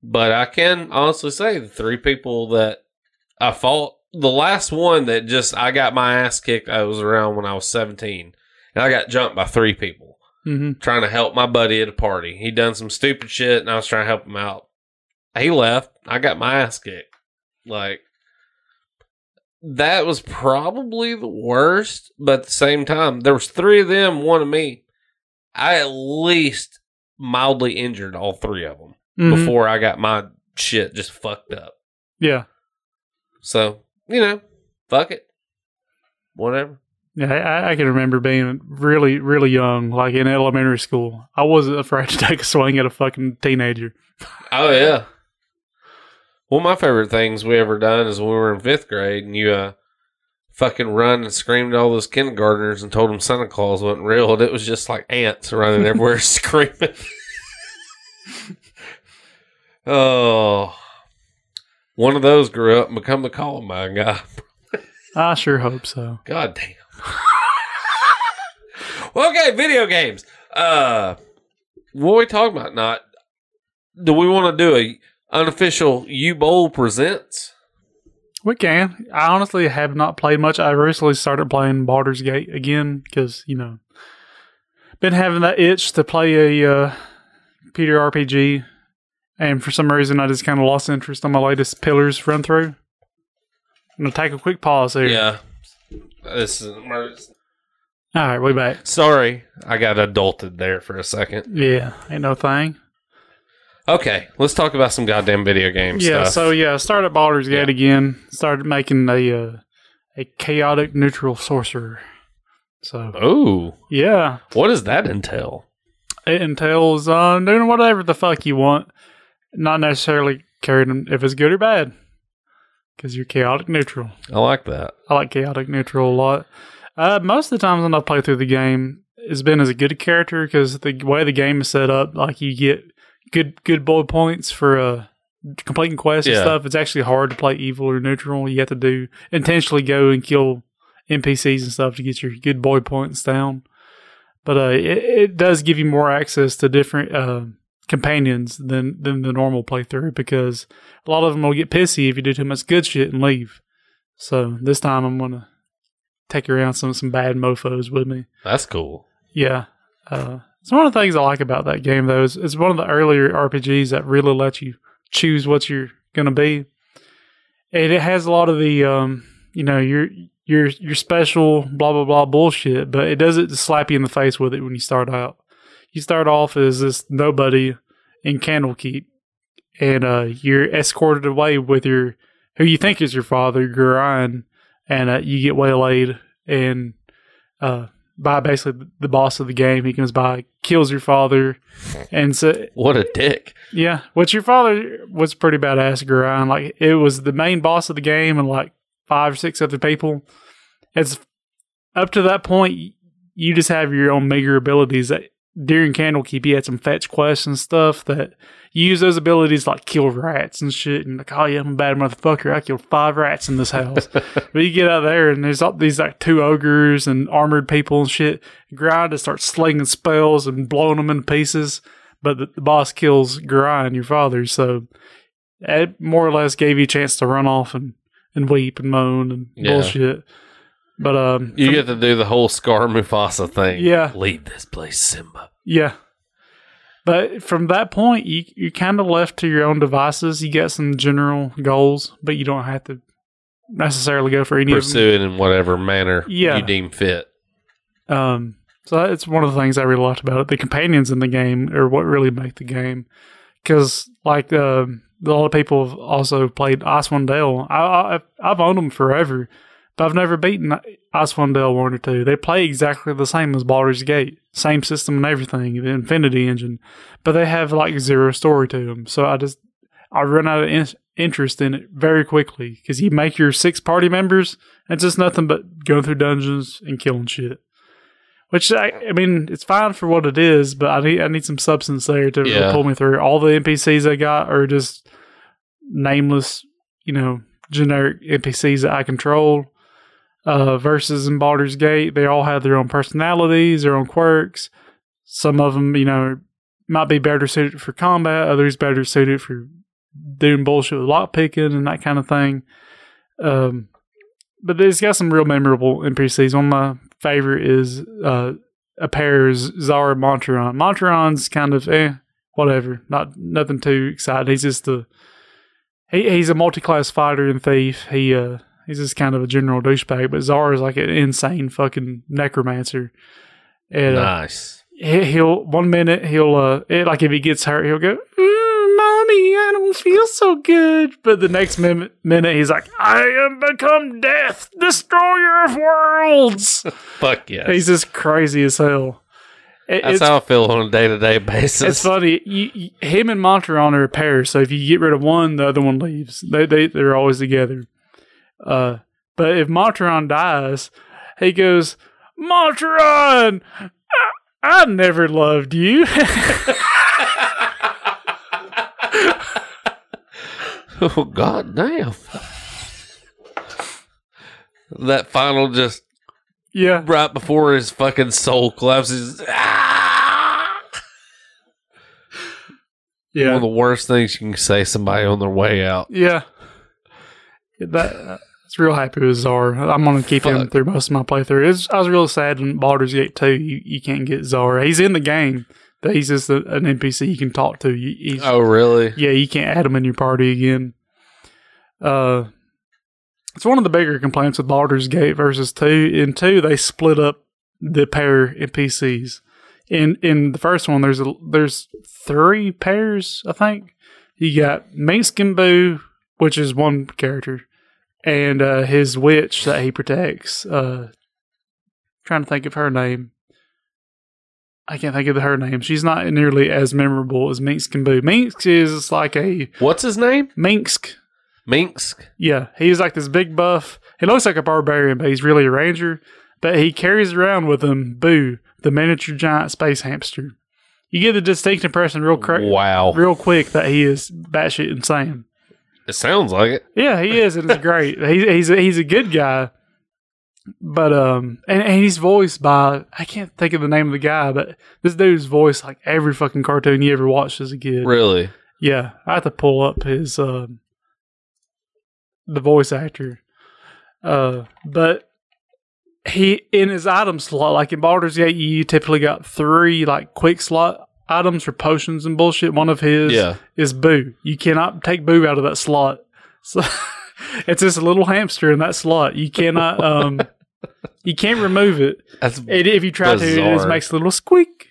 But I can honestly say the three people that I fought, the last one that just I got my ass kicked, I was around when I was 17. And I got jumped by three people. Mm-hmm. trying to help my buddy at a party. He done some stupid shit, and I was trying to help him out. He left. I got my ass kicked. Like that was probably the worst, but at the same time, there was three of them, one of me. I at least mildly injured all three of them Mm-hmm. before I got my shit just fucked up. Yeah. So you know, fuck it, whatever. Yeah, I, I can remember being really, really young, like in elementary school. I wasn't afraid to take a swing at a fucking teenager. Oh yeah. One of my favorite things we ever done is when we were in fifth grade and you uh fucking run and screamed at all those kindergartners and told them Santa Claus wasn't real and it was just like ants running everywhere screaming. oh. One of those grew up and become the Columbine guy. I sure hope so. God damn. okay, video games. Uh what are we talking about? Not do we want to do a unofficial U Bowl presents? We can. I honestly have not played much. I recently started playing Baldur's Gate again because, you know, been having that itch to play a uh, Peter RPG. And for some reason, I just kind of lost interest on my latest Pillars run through. I'm to take a quick pause here. Yeah. This is emergency. All right, we back. Sorry, I got adulted there for a second. Yeah, ain't no thing. Okay, let's talk about some goddamn video games. Yeah, stuff. so yeah, started Baldur's Gate Yeah. again. Started making a uh, a chaotic neutral sorcerer. So Ooh, yeah, what does that entail? it entails uh, doing whatever the fuck you want, not necessarily caring if it's good or bad, because you're chaotic neutral. I like that. I like chaotic neutral a lot. Uh, most of the times when I've played through the game, it's been as a good character because the way the game is set up, like you get good good boy points for uh, completing quests Yeah. and stuff. It's actually hard to play evil or neutral. You have to do intentionally go and kill NPCs and stuff to get your good boy points down. But uh, it, it does give you more access to different uh, companions than than the normal playthrough because a lot of them will get pissy if you do too much good shit and leave. So this time I'm gonna take around some some bad mofo's with me. That's cool. Yeah. Uh, it's one of the things I like about that game, though. Is it's one of the earlier RPGs that really let you choose what you're going to be. And it has a lot of the, um, you know, your your your special blah blah blah bullshit, but it doesn't slap you in the face with it when you start out. You start off as this nobody in Candlekeep, and uh, you're escorted away with your who you think is your father, Gorion, and uh, you get waylaid and uh, by basically the boss of the game. He comes by, kills your father, and so What a dick. yeah, which your father was pretty badass, Gorion. Like it was the main boss of the game, and like five or six other people. It's up to that point, you just have your own meager abilities that during Candlekeep, he had some fetch quests and stuff that you use those abilities like kill rats and shit. And like, oh yeah, I'm a bad motherfucker. I killed five rats in this house. but you get out there and there's all these like two ogres and armored people and shit. Grind to start slinging spells and blowing them in pieces. But the, the boss kills Grind, your father. So it more or less gave you a chance to run off and, and weep and moan and Yeah. bullshit. But um, You get to do the whole Scar Mufasa thing. Yeah. Lead this place, Simba. Yeah. But from that point, you you kind of left to your own devices. You got some general goals, but you don't have to necessarily go for any of Pursue it in whatever manner Yeah. you deem fit. Um, so that's one of the things I really liked about it. The companions in the game are what really make the game. Because like um a lot of people have also played Icewind Dale. I, I I've owned them forever, but I've never beaten Icewind Dale one or two. They play exactly the same as Baldur's Gate, same system and everything, the Infinity Engine, but they have like zero story to them. So I just I run out of in- interest in it very quickly because you make your six party members, and it's just nothing but going through dungeons and killing shit. Which I, I mean, it's fine for what it is, but I need I need some substance there to really Yeah. pull me through. All the NPCs I got are just nameless, you know, generic NPCs that I control. Uh, versus in Baldur's Gate, they all have their own personalities, their own quirks. Some of them, you know, might be better suited for combat. Others better suited for doing bullshit with lock picking and that kind of thing. Um, but it's got some real memorable NPCs. One of my favorite is uh, a pair is Zara Montaron. Montaron's kind of eh, whatever, not nothing too exciting. He's just a he, he's a multi-class fighter and thief. He uh he's just kind of a general douchebag. But Zara's like an insane fucking necromancer. And uh, Nice. he- he'll one minute he'll uh it, like if he gets hurt he'll go mm, mommy i don't feel so good but the next minute, minute he's like i am become death destroyer of worlds Fuck yes. he's just crazy as hell It- That's how I feel on a day to day basis. it's funny you, you- him and Montaron are a pair so if you get rid of one the other one leaves they, they, they're always together uh but if Montaron dies he goes Montaron I, I never loved you oh god damn. that final just Yeah. right before his fucking soul collapses. Ah! One of the worst things you can say to somebody on their way out. Yeah. That it's real happy with Xzar. I'm gonna keep him through most of my playthrough. It's, I was real sad in Baldur's Gate 2 you, you can't get Zara. He's in the game, but he's just a, an NPC you can talk to. He's, Oh really? Yeah, you can't add him in your party again. Uh, it's one of the bigger complaints with Baldur's Gate versus two. In two, they split up the pair NPCs. In in the first one, there's a, there's three pairs, I think. You got Minsc Boo, which is one character, and uh, his witch that he protects. Uh, trying to think of her name. I can't think of her name. She's not nearly as memorable as Minsc and Boo. Minsc is like a What's his name? Minsc. Minsc. Yeah, he's like this big buff. He looks like a barbarian, but he's really a ranger. But he carries around with him Boo, the miniature giant space hamster. You get the distinct impression real cra- Wow. real quick that he is batshit insane. It sounds like it. Yeah, he is, and it's great. He's he's a, he's a good guy, but um, and, and he's voiced by I can't think of the name of the guy, but this dude's voiced like every fucking cartoon you ever watched as a kid. Really. Yeah, I have to pull up his um the voice actor. Uh but he in his item slot, like in Baldur's Gate, you typically got three like quick slot items for potions and bullshit. One of his Yeah. is Boo. You cannot take Boo out of that slot. So it's just a little hamster in that slot. You cannot um you can't remove it. That's And if you try to, it just makes a little squeak.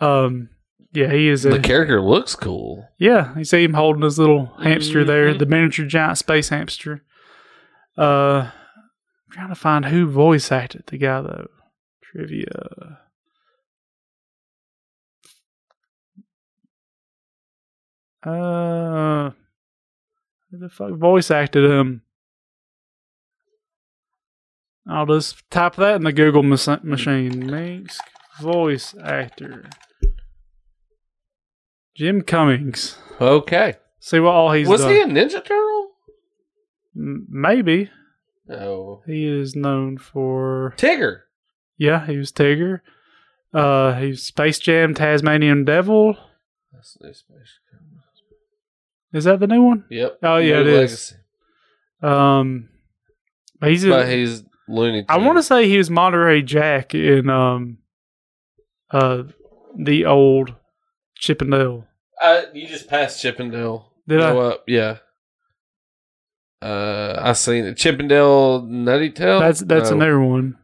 Um, yeah, he is. A, the character looks cool. yeah, you see him holding his little hamster there, the miniature giant space hamster. Uh, I'm trying to find who voice acted the guy though. Trivia. Uh, who the fuck voice acted him? I'll just type that in the Google mas- machine. Minsc voice actor. Jim Cummings. Okay. See what all he's Was done. he a Ninja Turtle? M- Maybe. No. He is known for. Tigger. Yeah, he was Tigger. Uh, he was Space Jam Tasmanian Devil. That's new space. Is that the new one? Yep. Oh, yeah, New it is. Legacy. Um, he's. But he's Looney. I want to say he was Monterey Jack in um, uh, the old Chippendale. Uh, you just passed Chippendale. Did I? Go up, yeah. Uh, I seen it. Chippendale Nutty Tail. That's that's No. a new one.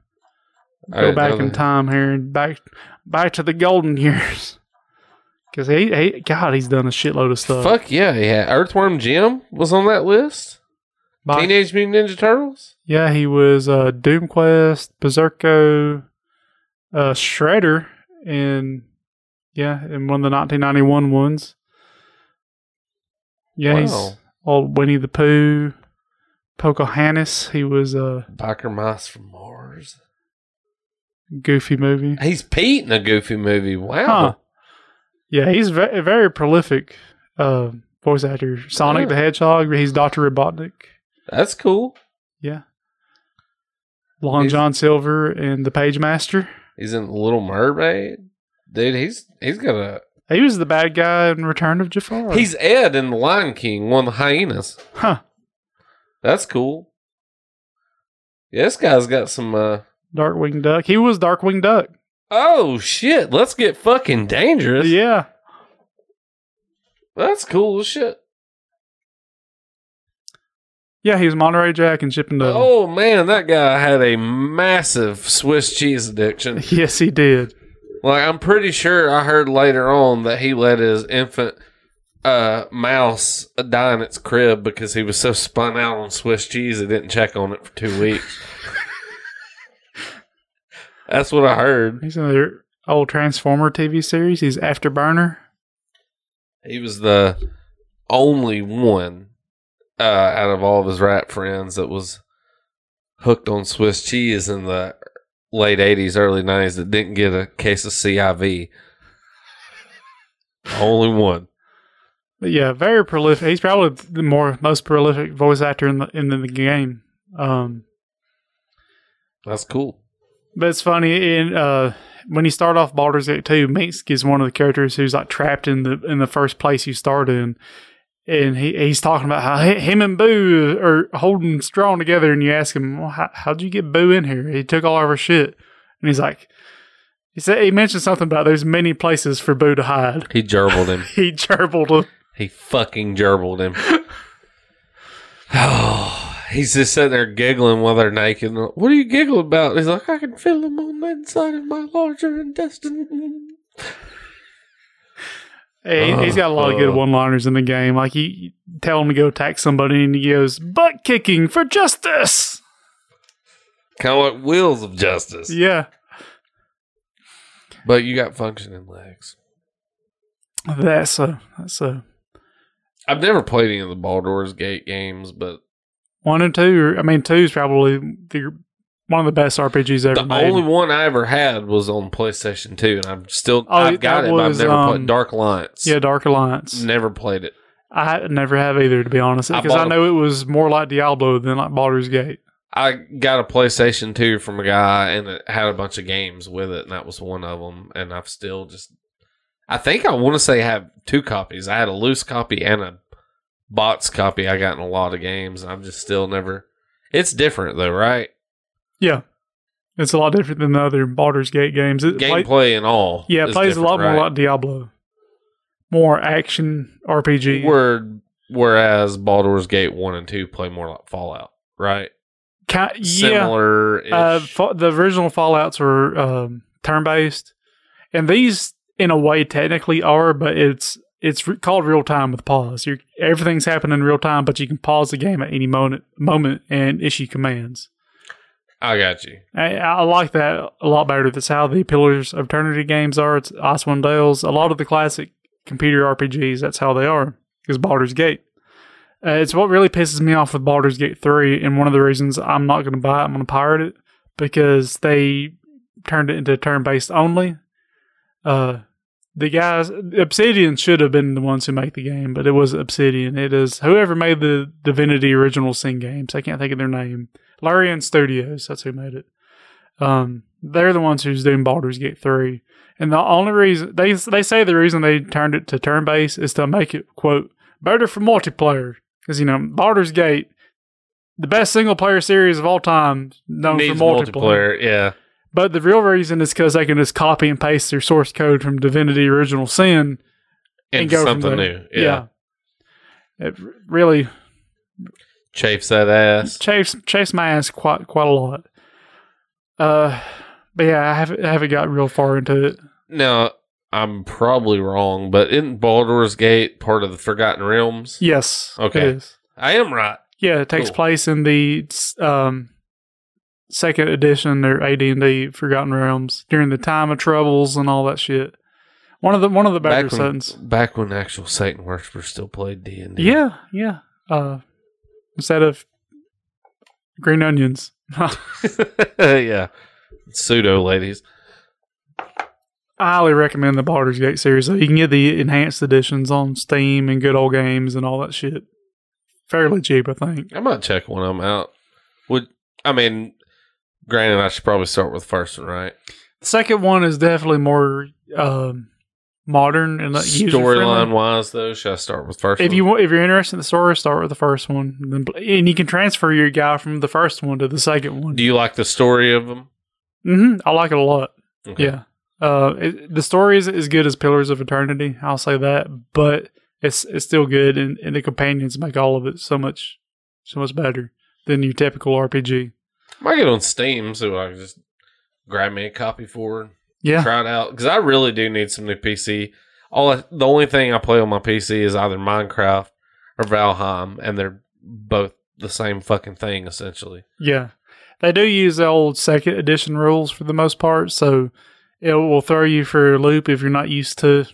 Go back in time here and back back to the golden years. Because he, he, God, he's done a shitload of stuff. Fuck yeah, yeah. Earthworm Jim was on that list. By- Teenage Mutant Ninja Turtles. Yeah, he was uh, Doom Quest, Berserko, uh, Shredder, and yeah, in one of the 1991 ones. Yeah, he's old Winnie the Pooh, Pocahontas. He was a Biker Mice from Mars. goofy movie. He's Pete in a Goofy movie. Wow. Huh. Yeah, he's very, very prolific uh, voice actor. Sonic Yeah. the Hedgehog. He's Doctor Robotnik. That's cool. Yeah. Long He's- John Silver and the Pagemaster. He's in Little Mermaid. Dude, he's he's got a He was the bad guy in Return of Jafar. he's Ed in The Lion King, one of the hyenas. huh. That's cool. Yeah, this guy's got some uh Darkwing Duck. He was Darkwing Duck. Oh shit, let's get fucking dangerous. Yeah. That's cool as shit. Yeah, he was Monterey Jack and Chippendale. Oh man, that guy had a massive Swiss cheese addiction. Yes, he did. Like I'm pretty sure I heard later on that he let his infant uh mouse die in its crib because he was so spun out on Swiss cheese he didn't check on it for two weeks. That's what I heard. He's in the old Transformer TV series. He's Afterburner. He was the only one uh, out of all of his rap friends that was hooked on Swiss cheese in the late '80s, early '90s that didn't get a case of CIV. only one. But yeah, very prolific. He's probably the more most prolific voice actor in the in the game. Um, That's cool. But it's funny in uh, when you start off Baldur's Gate 2, Minsc is one of the characters who's like trapped in the in the first place you start in. And he, he's talking about how him and Boo are holding strong together, and you ask him, well, how, "How'd you get Boo in here? He took all of our shit." And he's like, "He said he mentioned something about there's many places for Boo to hide." He gerbled him. He gerbled him. He fucking gerbled him. Oh, he's just sitting there giggling while they're naked. What are you giggling about? He's like, I can feel them on the inside of my larger intestine. Hey, he's got a lot of good Uh. one-liners in the game. Like you, you tell him to go attack somebody, and he goes butt kicking for justice. Kind of like wheels of justice. Yeah, But you got functioning legs. that's a that's a I've never played any of the Baldur's Gate games, but one and two. I mean, two is probably the one of the best RPGs ever the made. only one I ever had was on PlayStation 2, and I'm still Oh, I've got it, but I've never um, played Dark Alliance. yeah, Dark Alliance. never played it. I never have either, to be honest, because I, a- know it was more like Diablo than like Baldur's Gate. I got a PlayStation 2 from a guy, and it had a bunch of games with it, and that was one of them. And I've still just, I think I want to say I have two copies. I had a loose copy and a box copy. I got in a lot of games, I've just still never. It's different though, right? Yeah, it's a lot different than the other Baldur's Gate games. It play- Gameplay and all. yeah, it plays a lot different, more right? like Diablo, more action RPG. Word, whereas Baldur's Gate 1 and 2 play more like Fallout, right? Yeah, Similar. Uh, the original Fallout's were um, turn based, and these, in a way, technically are, but it's it's re- called real time with pause. You're, everything's happening in real time, but you can pause the game at any moment moment and issue commands. I got you. I, I like that a lot better. That's how the Pillars of Eternity games are. It's Icewind Dales. A lot of the classic computer RPGs, that's how they are. Because Baldur's Gate. Uh, it's what really pisses me off with Baldur's Gate 3, and one of the reasons I'm not going to buy it, I'm going to pirate it. because they turned it into turn based only. Uh, the guys Obsidian should have been the ones who make the game, but it was Obsidian. It is whoever made the Divinity original Sin games. I can't think of their name. Larian Studios. That's who made it. Um, they're the ones who's doing Baldur's Gate three, and the only reason they they say the reason they turned it to turn based is to make it quote better for multiplayer because you know Baldur's Gate, the best single player series of all time, known Needs for multiplayer. multiplayer. Yeah. But the real reason is because they can just copy and paste their source code from Divinity Original Sin and Into go something from there. new. Yeah. It really Chafes that ass. chafes chafes my ass quite quite a lot. Uh, but yeah, I haven't I haven't got real far into it. Now, I'm probably wrong, but isn't Baldur's Gate part of the Forgotten Realms? Yes, Okay. I am right. Yeah, it takes Cool. place in the um second edition or AD and D Forgotten Realms during the time of troubles and all that shit. One of the one of the better Back when, settings. back when actual Satan worshippers still played D and D. Yeah, yeah. Uh, instead of green onions. yeah. Pseudo ladies. I highly recommend the Baldur's Gate series. You can get the enhanced editions on Steam and Good Old Games and all that shit. Fairly cheap, I think. I might check one of them out. Would I mean? Granted, I should probably start with the first one, right? The second one is definitely more um, modern and Storyline storyline. wise, though, should I start with first? If one? you want, if you're interested in the story, start with the first one, and, then, and you can transfer your guy from the first one to the second one. do you like the story of them? hmm I like it a lot. Okay. Yeah. Uh, it, the story is as good as Pillars of Eternity. I'll say that, but it's it's still good, and, and the companions make all of it so much so much better than your typical RPG. I might get on Steam so I can just grab me a copy for it. Yeah, try it out because I really do need some new PC. All I, the only thing I play on my PC is either Minecraft or Valheim, and they're both the same fucking thing essentially. yeah. They do use the old second edition rules for the most part, so it will throw you for a loop if you're not used to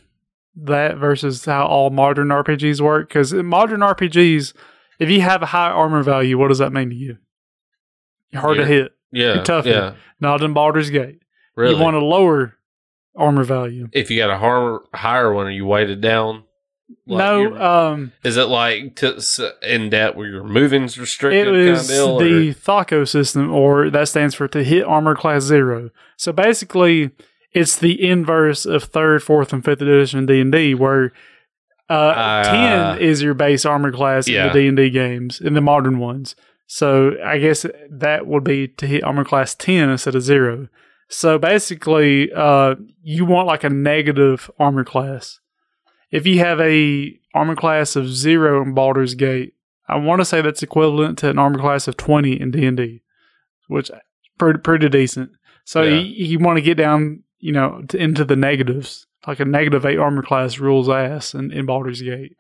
that versus how all modern RPGs work. Because modern RPGs, if you have a high armor value, what does that mean to you? You're hard to hit. Yeah, You're tough, yeah, Not in Baldur's Gate. really. You want a lower armor value. if you got a har- higher one, are you weighted down? Like no, um, is it like to, in depth where your moving's restricted? it kind is of deal, or- the THACO system, or that stands for to hit armor class zero. So basically, it's the inverse of third, fourth, and fifth edition D and D, where uh, Uh, ten is your base armor class in the D and D games, in the modern ones. So I guess that would be to hit armor class ten instead of zero. So basically, uh, you want like a negative armor class. If you have a armor class of zero in Baldur's Gate, I want to say that's equivalent to an armor class of twenty in D and D, which pretty pretty decent. So Yeah. you, you want to get down, you know, to, into the negatives. Like a negative eight armor class rules ass in, in Baldur's Gate.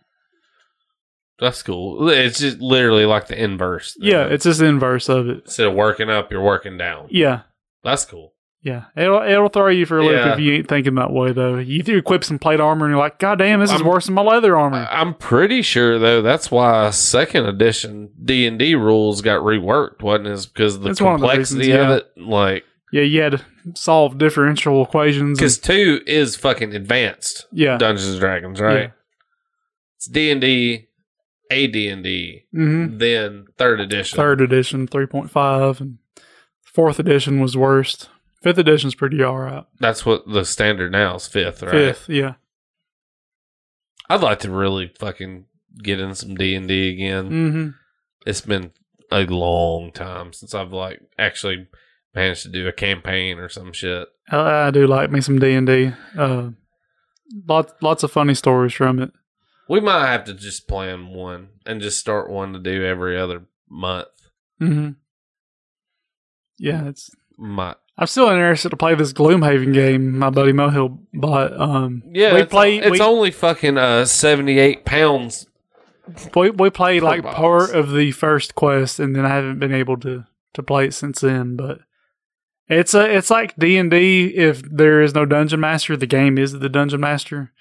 That's cool. It's just literally like the inverse. thing. Yeah, it's just the inverse of it. instead of working up, you're working down. Yeah, That's cool. yeah. It'll it'll throw you for a loop Yeah. if you ain't thinking that way though. You do equip some plate armor and you're like, God damn, this is I'm- worse than my leather armor. I'm pretty sure though that's why second edition D and D rules got reworked, wasn't it? Because the That's one of the complexity reasons, of yeah. it, like yeah, you had to solve differential equations. because two is fucking advanced yeah, Dungeons and Dragons, right? Yeah. It's D and D, AD and D, hmm then third edition. third edition three point five, and fourth edition was worst. Fifth edition's pretty all right. That's what the standard now is fifth, right? Fifth, yeah. I'd like to really fucking get in some D and D again. hmm It's been a long time since I've like actually managed to do a campaign or some shit. I, I do like me some D and D. Uh, lots lots of funny stories from it. We might have to just plan one and just start one to do every other month. hmm Yeah, it's. Might. I'm still interested to play this Gloomhaven game my buddy Mohill bought. Um, Yeah, we it's, play. it's we, only fucking uh, 78 pounds. we, we played like box. part of the first quest, and then I haven't been able to to play it since then. But it's a it's like D and D. If there is no dungeon master, the game is the dungeon master,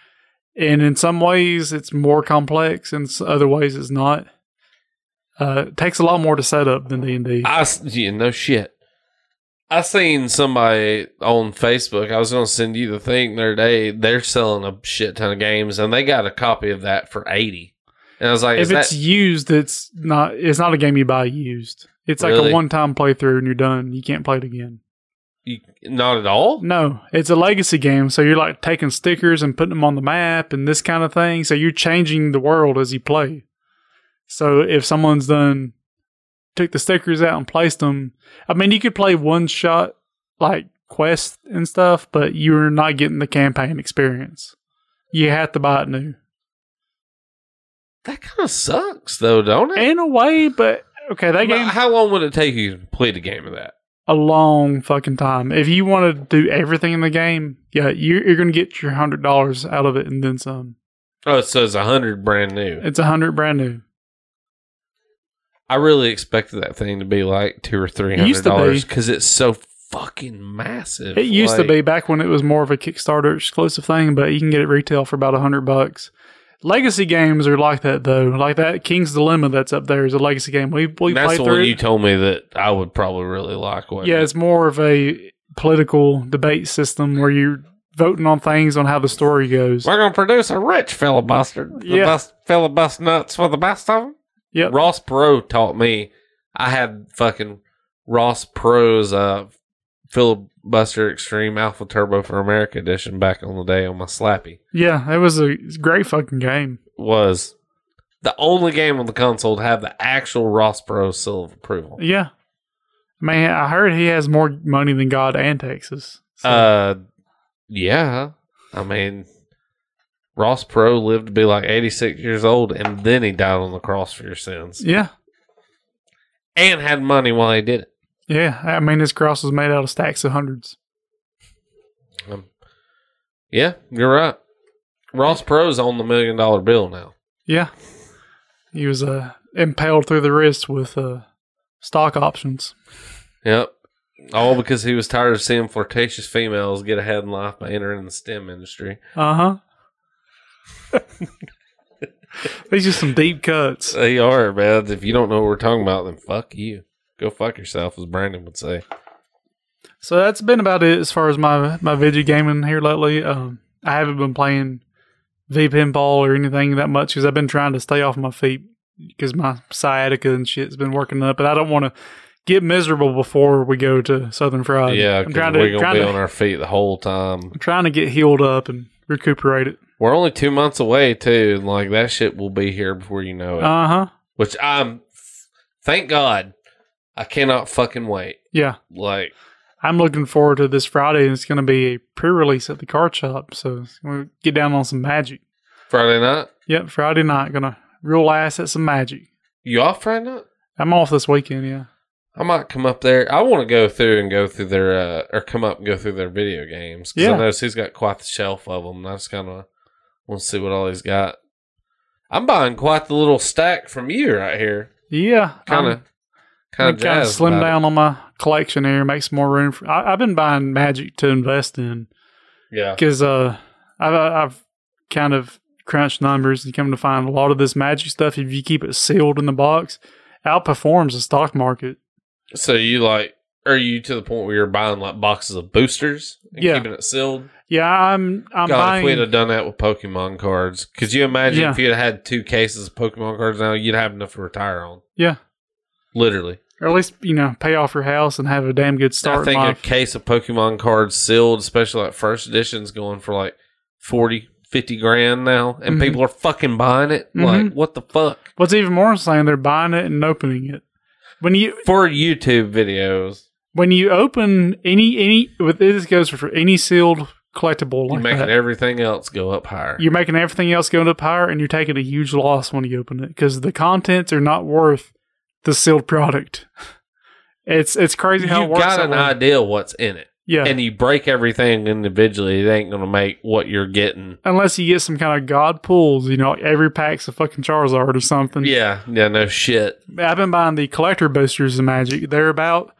and in some ways it's more complex, and other ways it's not. Uh, it takes a lot more to set up than D and D. I, yeah, no shit. I seen somebody on Facebook. I was going to send you the thing the other day. They're selling a shit ton of games, and they got a copy of that for eighty. And I was like, if it's that used, it's not. It's not a game you buy used. It's like Really? a one-time playthrough and you're done. You can't play it again. You, not at all?" No, it's a legacy game. So you're like taking stickers and putting them on the map and this kind of thing. So you're changing the world as you play. So if someone's done took the stickers out and placed them, I mean, you could play one shot like quests and stuff, but you're not getting the campaign experience. You have to buy it new. That kind of sucks, though, don't it? In a way, but okay, that game How long would it take you to complete a game of that? A long fucking time. If you want to do everything in the game, yeah, you're, you're going to get your hundred dollars out of it and then some. Oh, it says a hundred brand new. It's a hundred brand new. I really expected that thing to be like two or three hundred to be. dollars because it's so fucking massive. It used to be back when it was more of a Kickstarter exclusive thing, but you can get it retail for about a hundred bucks. Legacy games are like that though. Like that King's Dilemma that's up there is a legacy game. We we That's played the through. one it. you told me that I would probably really like. wasn't yeah, it? it's more of a political debate system where you're voting on things on how the story goes. We're gonna produce a rich filibuster. The Yeah. best filibust nuts for the best of them. Yep. Ross Perot taught me. I had fucking Ross Perot's uh, filibuster extreme alpha turbo for America edition back on the day on my slappy. Yeah, it was a great fucking game. Was the only game on the console to have the actual Ross Perot seal of approval. Yeah. Man, I heard he has more money than God and Texas. So, Uh, yeah. I mean, Ross Perot lived to be like 86 years old, and then he died on the cross for your sins, yeah. and had money while he did it. Yeah. I mean, his cross was made out of stacks of hundreds. Um, yeah, you're right. Ross Perot's on the million dollar bill now. Yeah. He was uh, impaled through the wrist with uh, stock options. Yep. All because he was tired of seeing flirtatious females get ahead in life by entering the STEM industry. Uh huh. These are some deep cuts. They are, man. If you don't know what we're talking about, then fuck you. Go fuck yourself, as Brandon would say. So that's been about it as far as my my video gaming here lately. Um, I haven't been playing V pinball or anything that much because I've been trying to stay off my feet because my sciatica and shit's been working up, and I don't want to get miserable before we go to Southern Friday. yeah, I'm trying we're to gonna be to, on our feet the whole time. I'm trying to get healed up and recuperate it. We're only two months away too, and like that shit will be here before you know it. Uh huh. Which I'm, thank God, I cannot fucking wait. Yeah. Like, I'm looking forward to this Friday, and it's going to be a pre-release at the card shop. So we'll get down on some magic. Friday night, Yep, Friday night, gonna real ass at some magic. you off Friday night? I'm off this weekend. Yeah. I might come up there. I want to go through and go through their, uh, or come up and go through their video games. Because Yeah. I noticed he's got quite the shelf of them. And I just kind of want to see what all he's got. I'm buying quite the little stack from you right here. Yeah. Kind of, kind of kind of jazzed slim about it. down on my collection here, make some more room. For, I, I've been buying magic to invest in Yeah. because uh, I've, I've kind of crunched numbers and come to find a lot of this magic stuff. If you keep it sealed in the box, outperforms the stock market. So you like, are you to the point where you're buying like boxes of boosters and Yeah. keeping it sealed? Yeah, I'm. I'm God, buying. if we'd have done that with Pokemon cards, could you imagine Yeah. if you'd had two cases of Pokemon cards now, you'd have enough to retire on? yeah, Literally. Or at least you know pay off your house and have a damn good start. I in think a case of Pokemon cards sealed, especially like first editions, going for like 40, 50 grand now, and Mhm. people are fucking buying it. Like, Mhm. what the fuck? What's even more insane, they're buying it and opening it. When you For YouTube videos, when you open any any with this goes for any sealed collectible you're like making that, everything else go up higher. you're making everything else go up higher, and you're taking a huge loss when you open it because the contents are not worth the sealed product. It's it's crazy how You've works. got an way. idea what's in it. yeah. And you break everything individually, it ain't going to make what you're getting. Unless you get some kind of god pulls, you know, every pack's a fucking Charizard or something. Yeah, yeah, no shit. I've been buying the collector boosters of Magic. They're about,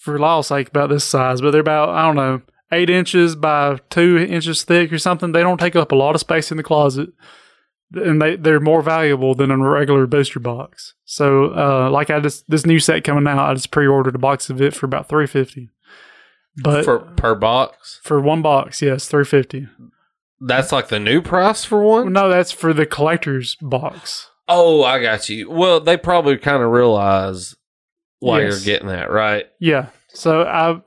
for law's sake, about this size, but they're about I don't know eight inches by two inches thick or something. They don't take up a lot of space in the closet. And they they're more valuable than a regular booster box. So, uh, like I just this new set coming out, I just pre-ordered a box of it for about three fifty. But for per box. For one box, yes, three fifty. That's like the new price for one. No, that's for the collector's box. Oh, I got you. Well, they probably kind of realize why Yes. you're getting that, right? Yeah. So I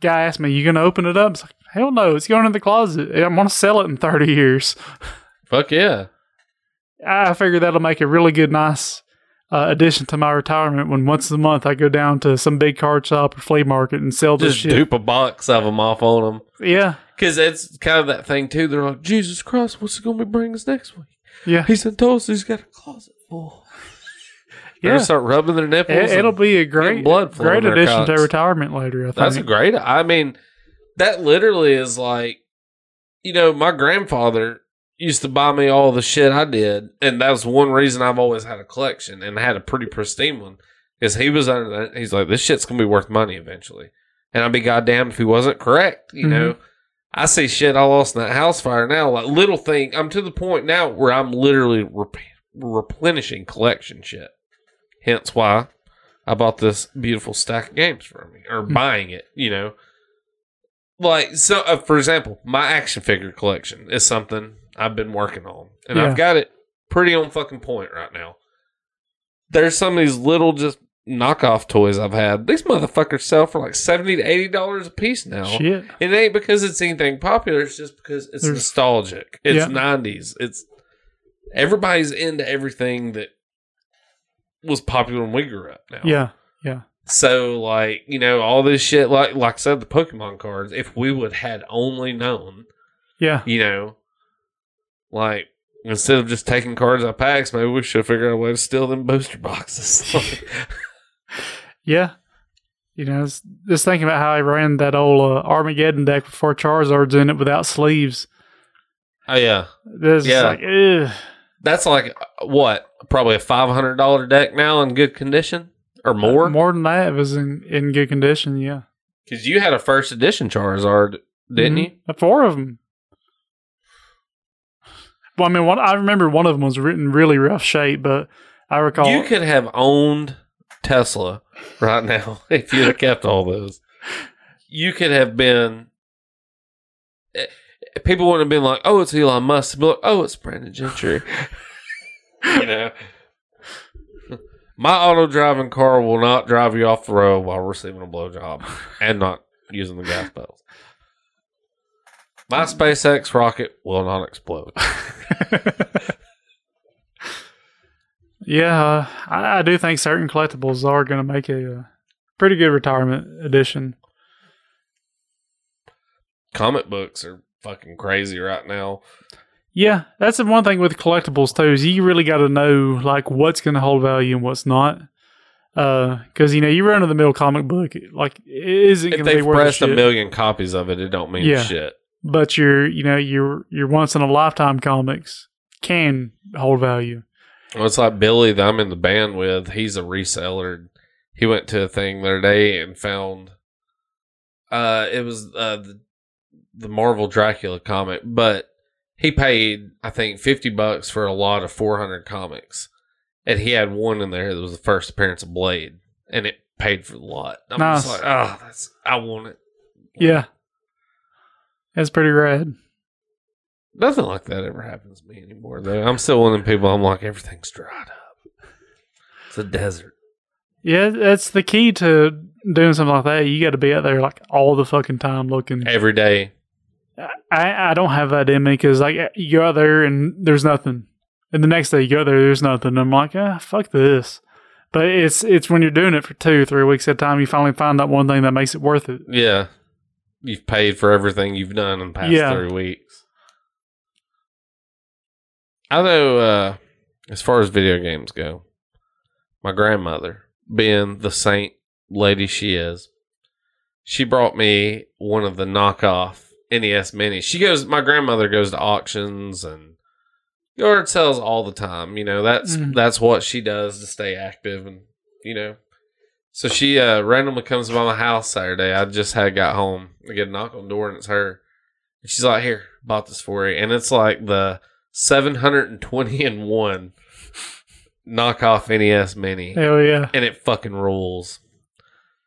guy asked me, "You gonna open it up?" It's like, hell no, it's going in the closet. I'm gonna sell it in thirty years. Fuck yeah. I figure that'll make a really good, nice uh, addition to my retirement. When once a month I go down to some big card shop or flea market and sell this Just shit. dupe a box of them off on them. Yeah, Because it's kind of that thing, too. They're like, Jesus Christ, what's he going to be bringing us next week? yeah, He said, told us he's got a closet full. Yeah. gonna start rubbing their nipples. It, it'll be a great, blood great addition to retirement later. I think. That's a great. I mean, that literally is like, you know, my grandfather used to buy me all the shit I did, and that was one reason I've always had a collection and I had a pretty pristine one. Is he was under that? He's like, this shit's gonna be worth money eventually, and I'd be goddamn if he wasn't correct. You Mhm. know, I see shit I lost in that house fire now. Like little thing, I'm to the point now where I'm literally rep- replenishing collection shit. Hence why I bought this beautiful stack of games from me, or buying it. You know, like so. Uh, for example, my action figure collection is something I've been working on, and Yeah. I've got it pretty on fucking point right now. There's some of these little just knockoff toys I've had. These motherfuckers sell for like seventy to eighty dollars a piece now. Shit. It ain't because it's anything popular. It's just because it's There's- nostalgic. It's Yeah. nineties. It's everybody's into everything that was popular when we grew up. Now, Yeah, yeah, So like you know all this shit like like I said the Pokemon cards. If we would had only known, yeah. you know, like instead of just taking cards out of packs, maybe we should figure out a way to steal them booster boxes. Yeah. You know, just thinking about how I ran that old uh, Armageddon deck with four Charizards in it without sleeves. oh yeah, It's Yeah. like, that's like uh, what probably a five hundred dollar deck now in good condition or more. More than that, it was in, in good condition. Yeah. Because you had a first edition Charizard, didn't Mhm. you? Uh, Four of them. Well, I mean, one, I remember one of them was written in really rough shape, but I recall. You could have owned Tesla right now if you'd have kept all those. You could have been. eh, People wouldn't have been like, "Oh, it's Elon Musk." Be like, "Oh, it's Brandon Gentry." you know, my auto driving car will not drive you off the road while receiving a blowjob and not using the gas pedals. My SpaceX rocket will not explode. yeah, uh, I, I do think certain collectibles are going to make a uh, pretty good retirement edition. Comic books are fucking crazy right now. Yeah, that's the one thing with collectibles too is you really got to know like what's going to hold value and what's not. Because you know you run of the mill comic book, like it isn't going to be worth a pressed a million copies of it, it don't mean Yeah. shit. But your you know your your once in a lifetime comics can hold value. Well, it's like Billy that I'm in the band with. He's a reseller. He went to a thing the other day and found uh it was uh the, the Marvel Dracula comic, but he paid I think 50 bucks for a lot of 400 comics. And he had one in there that was the first appearance of Blade and it paid for the lot. I'm just Nice. like, "Oh, that's I want it." Yeah, that's pretty rad. Nothing like that ever happens to me anymore though. I'm still one of them people I'm like everything's dried up. It's a desert. Yeah, that's the key to doing something like that. You got to be out there like all the fucking time looking. Every day I, I don't have that in me because like you go out there and there's nothing, and the next day you go there, there's nothing. I'm like, ah, fuck this. But it's it's when you're doing it for two, three weeks at a time, you finally find that one thing that makes it worth it. Yeah. You've paid for everything you've done in the past Yeah. three weeks. I know, uh, as far as video games go, my grandmother, being the saint lady she is, she brought me one of the knockoff NES minis. She goes, my grandmother goes to auctions and yard sales all the time. You know, that's Mhm. that's what she does to stay active and you know. So she uh, randomly comes by my house Saturday. I just had got home. I get a knock on the door and it's her. And she's like, "Here, bought this for you," and it's like the 720 and 1 knockoff NES Mini Hell yeah. and it fucking rules.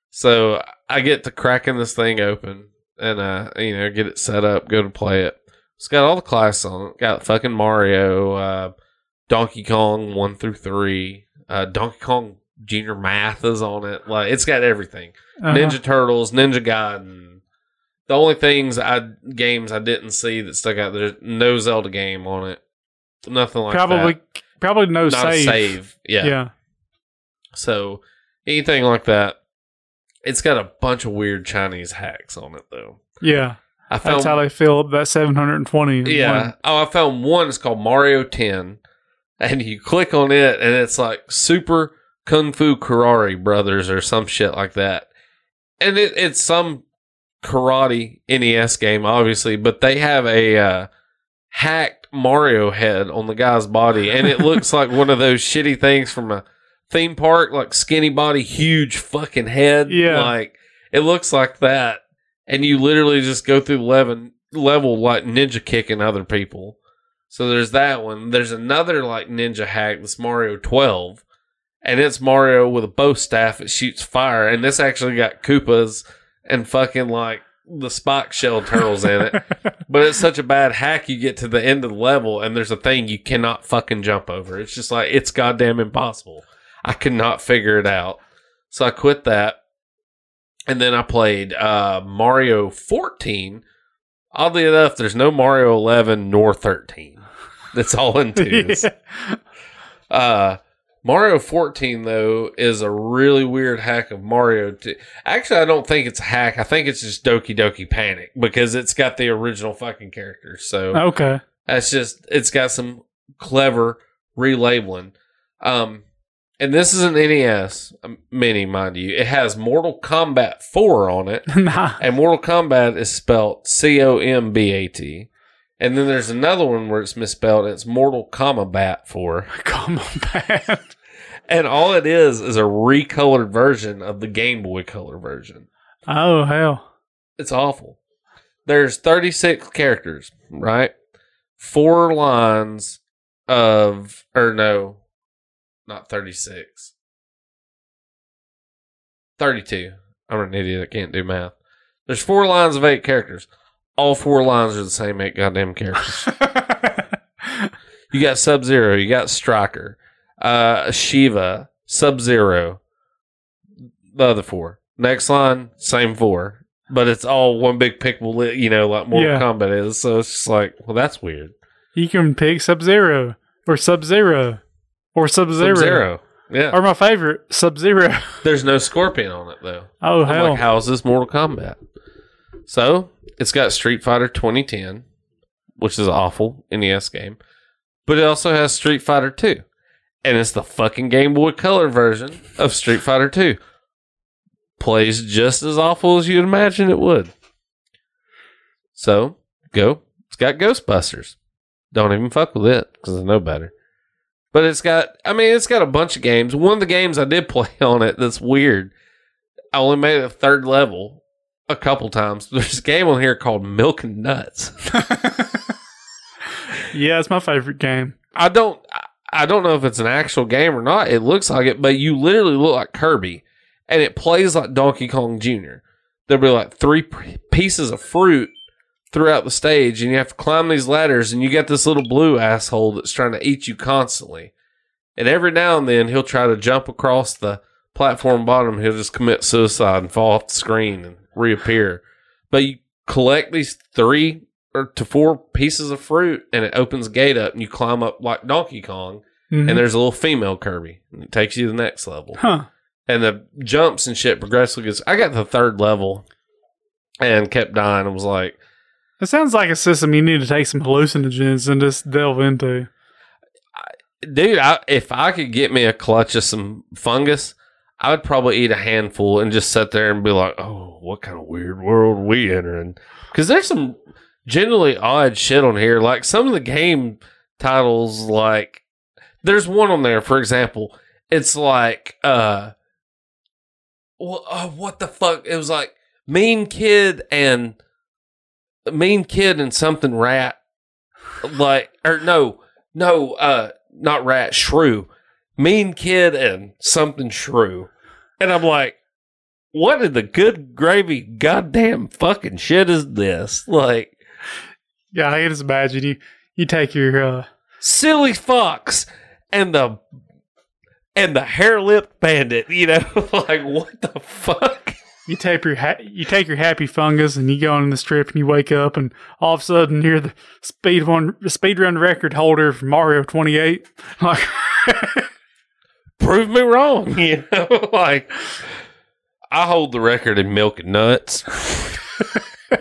So I get to cracking this thing open and uh you know get it set up, go to play it. It's got all the classes on it. Got fucking Mario, uh, Donkey Kong one through three, uh, Donkey Kong Junior Math is on it. Like it's got everything. Uh-huh. Ninja Turtles, Ninja Gaiden. The only things I games I didn't see that stuck out there's no Zelda game on it. Nothing like probably that. probably no Not save. save. Yeah. Yeah. So anything like that. It's got a bunch of weird Chinese hacks on it though. Yeah. I found That's how they fill up that 720. yeah. one. Oh, I found one. It's called Mario Ten, and you click on it, and it's like Super Kung Fu Karate Brothers or some shit like that. And it, it's some karate NES game, obviously, but they have a uh, hacked Mario head on the guy's body, and it looks like one of those shitty things from a theme park, like skinny body, huge fucking head. Yeah. like it looks like that, and you literally just go through level, level like ninja kicking other people. So there's that one. There's another like ninja hack. This Mario 12, and it's Mario with a bow staff that shoots fire. And this actually got Koopas and fucking like the Spock shell turtles in it. But it's such a bad hack. You get to the end of the level, and there's a thing you cannot fucking jump over. It's just like it's goddamn impossible. I could not figure it out, so I quit that. And then I played uh, Mario 14. Oddly enough, there's no Mario 11 nor 13. That's all in twos. Yeah. Uh, Mario 14 though is a really weird hack of Mario. T- Actually, I don't think it's a hack. I think it's just Doki Doki Panic because it's got the original fucking characters. So Okay. that's just it's got some clever relabeling. Um, and this is an NES um, mini, mind you. It has Mortal Kombat 4 on it. nah. And Mortal Kombat is spelled C O M B A T. And then there's another one where it's misspelled. And it's Mortal Kombat 4. Come on. And all it is is a recolored version of the Game Boy Color version. Oh, hell. It's awful. There's 36 characters, right? Four lines of, or no, not 36. 32. I'm an idiot. I can't do math. There's four lines of eight characters. All four lines are the same eight goddamn characters. You got Sub Zero, you got Stryker, uh, Shiva, Sub Zero, the other four. Next line, same four, but it's all one big pickable, li- you know, like Mortal Yeah. Kombat is. So it's just like, well, that's weird. you can pick Sub Zero or Sub Zero or Sub Sub Zero. Zero, yeah. Or my favorite, Sub Zero. There's no Scorpion on it though. Oh, I'm hell. like, how is this Mortal Kombat? So it's got Street Fighter 2010, which is awful NES game, but it also has Street Fighter 2, and it's the fucking Game Boy Color version of Street Fighter 2. Plays just as awful as you'd imagine it would. So go. It's got Ghostbusters. Don't even fuck with it because I know better. But it's got, I mean, it's got a bunch of games. One of the games I did play on it that's weird. I only made a third level a couple times. There's a game on here called Milk and Nuts. yeah, it's my favorite game. I don't I- don't know if it's an actual game or not. It looks like it, but you literally look like Kirby and it plays like Donkey Kong Jr. There'll be like three pieces of fruit throughout the stage and you have to climb these ladders and you get this little blue asshole that's trying to eat you constantly. And every now and then he'll try to jump across the platform bottom. He'll just commit suicide and fall off the screen and reappear. But you collect these three or to four pieces of fruit and it opens a gate up and you climb up like Donkey Kong Mhm. and there's a little female Kirby and it takes you to the next level. huh. And the jumps and shit progressively gets I got the third level and kept dying and was like, It sounds like a system you need to take some hallucinogens and just delve into. dude, I, if I could get me a clutch of some fungus, I would probably eat a handful and just sit there and be like, "Oh, what kind of weird world we entering?" Because there's some generally odd shit on here. Like some of the game titles, like there's one on there, for example, it's like, uh, well, uh, what the fuck? It was like Mean Kid and Mean Kid and something rat like or no, no, uh, not rat, shrew, mean kid, and something shrew, and I'm like, what in the good gravy, goddamn fucking shit is this? Like Yeah, I can just imagine you. You take your uh, silly fox and the and the hair lipped bandit, you know, like what the fuck? you take your ha- you take your happy fungus and you go on the strip and you wake up and all of a sudden you're the speed one speed run record holder for Mario 28. Like Prove me wrong, you know, like I hold the record in milk and nuts.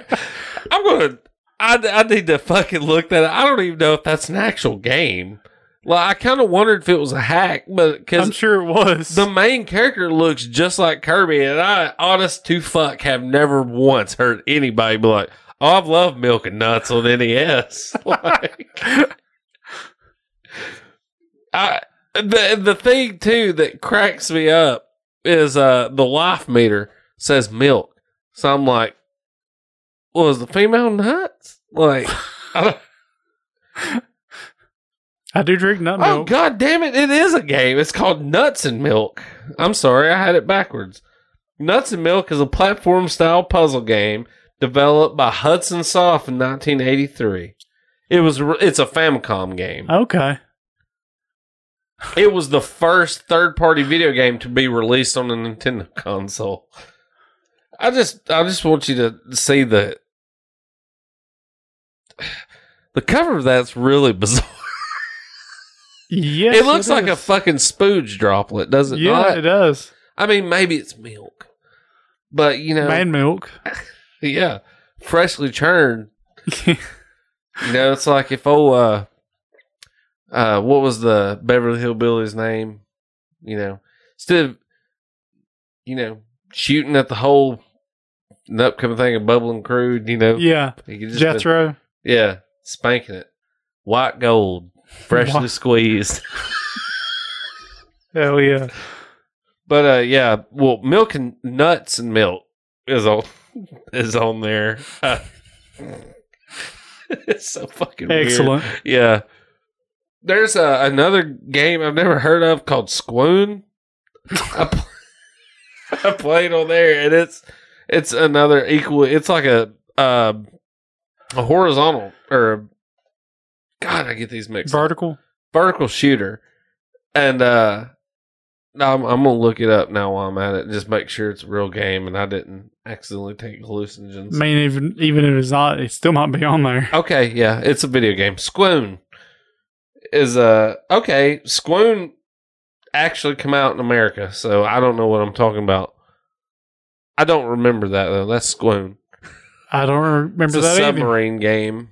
I'm gonna. I, I need to fucking look that. up. I don't even know if that's an actual game. Like I kind of wondered if it was a hack, but because I'm sure it was. the main character looks just like Kirby, and I, honest to fuck, have never once heard anybody be like, "Oh, I've loved milk and nuts on NES." like, I the the thing too that cracks me up is uh the life meter says milk, so I'm like, "Was the female nuts?" Like, I I do drink nut Oh milk. god damn it, it is a game. It's called Nuts and Milk. I'm sorry, I had it backwards. Nuts and Milk is a platform style puzzle game developed by Hudson Soft in 1983. It was it's a Famicom game. Okay. It was the first third party video game to be released on a Nintendo console. I just I just want you to see the the cover of that's really bizarre. Yes, it looks like a fucking spooge droplet, does it yeah, not? it does. I mean, maybe it's milk, but you know, Man milk. yeah, freshly churned. You know, it's like if oh, uh, uh, what was the Beverly Hillbillies name? You know, instead of you know shooting at the whole the upcoming thing of bubbling crude, you know, yeah, could just been- Jethro. yeah, spanking it, white gold, freshly squeezed. Hell yeah. But uh yeah, well milk and nuts and milk is on is on there. Uh, it's so fucking weird. Excellent. Yeah. There's uh, another game I've never heard of called Squoon. I, pl- I played on there and it's it's another equal it's like a uh, a horizontal or God, I get these mixed up Vertical. vertical shooter, and uh, I'm I'm gonna look it up now while I'm at it and just make sure it's a real game and I didn't accidentally take hallucinogens. I mean, even even if it's not, it still might be on there. Okay, yeah, it's a video game. Squoon is uh okay. Squoon actually come out in America, so I don't know what I'm talking about. I don't remember that though. That's Squoon. I don't remember It's a that either. submarine game.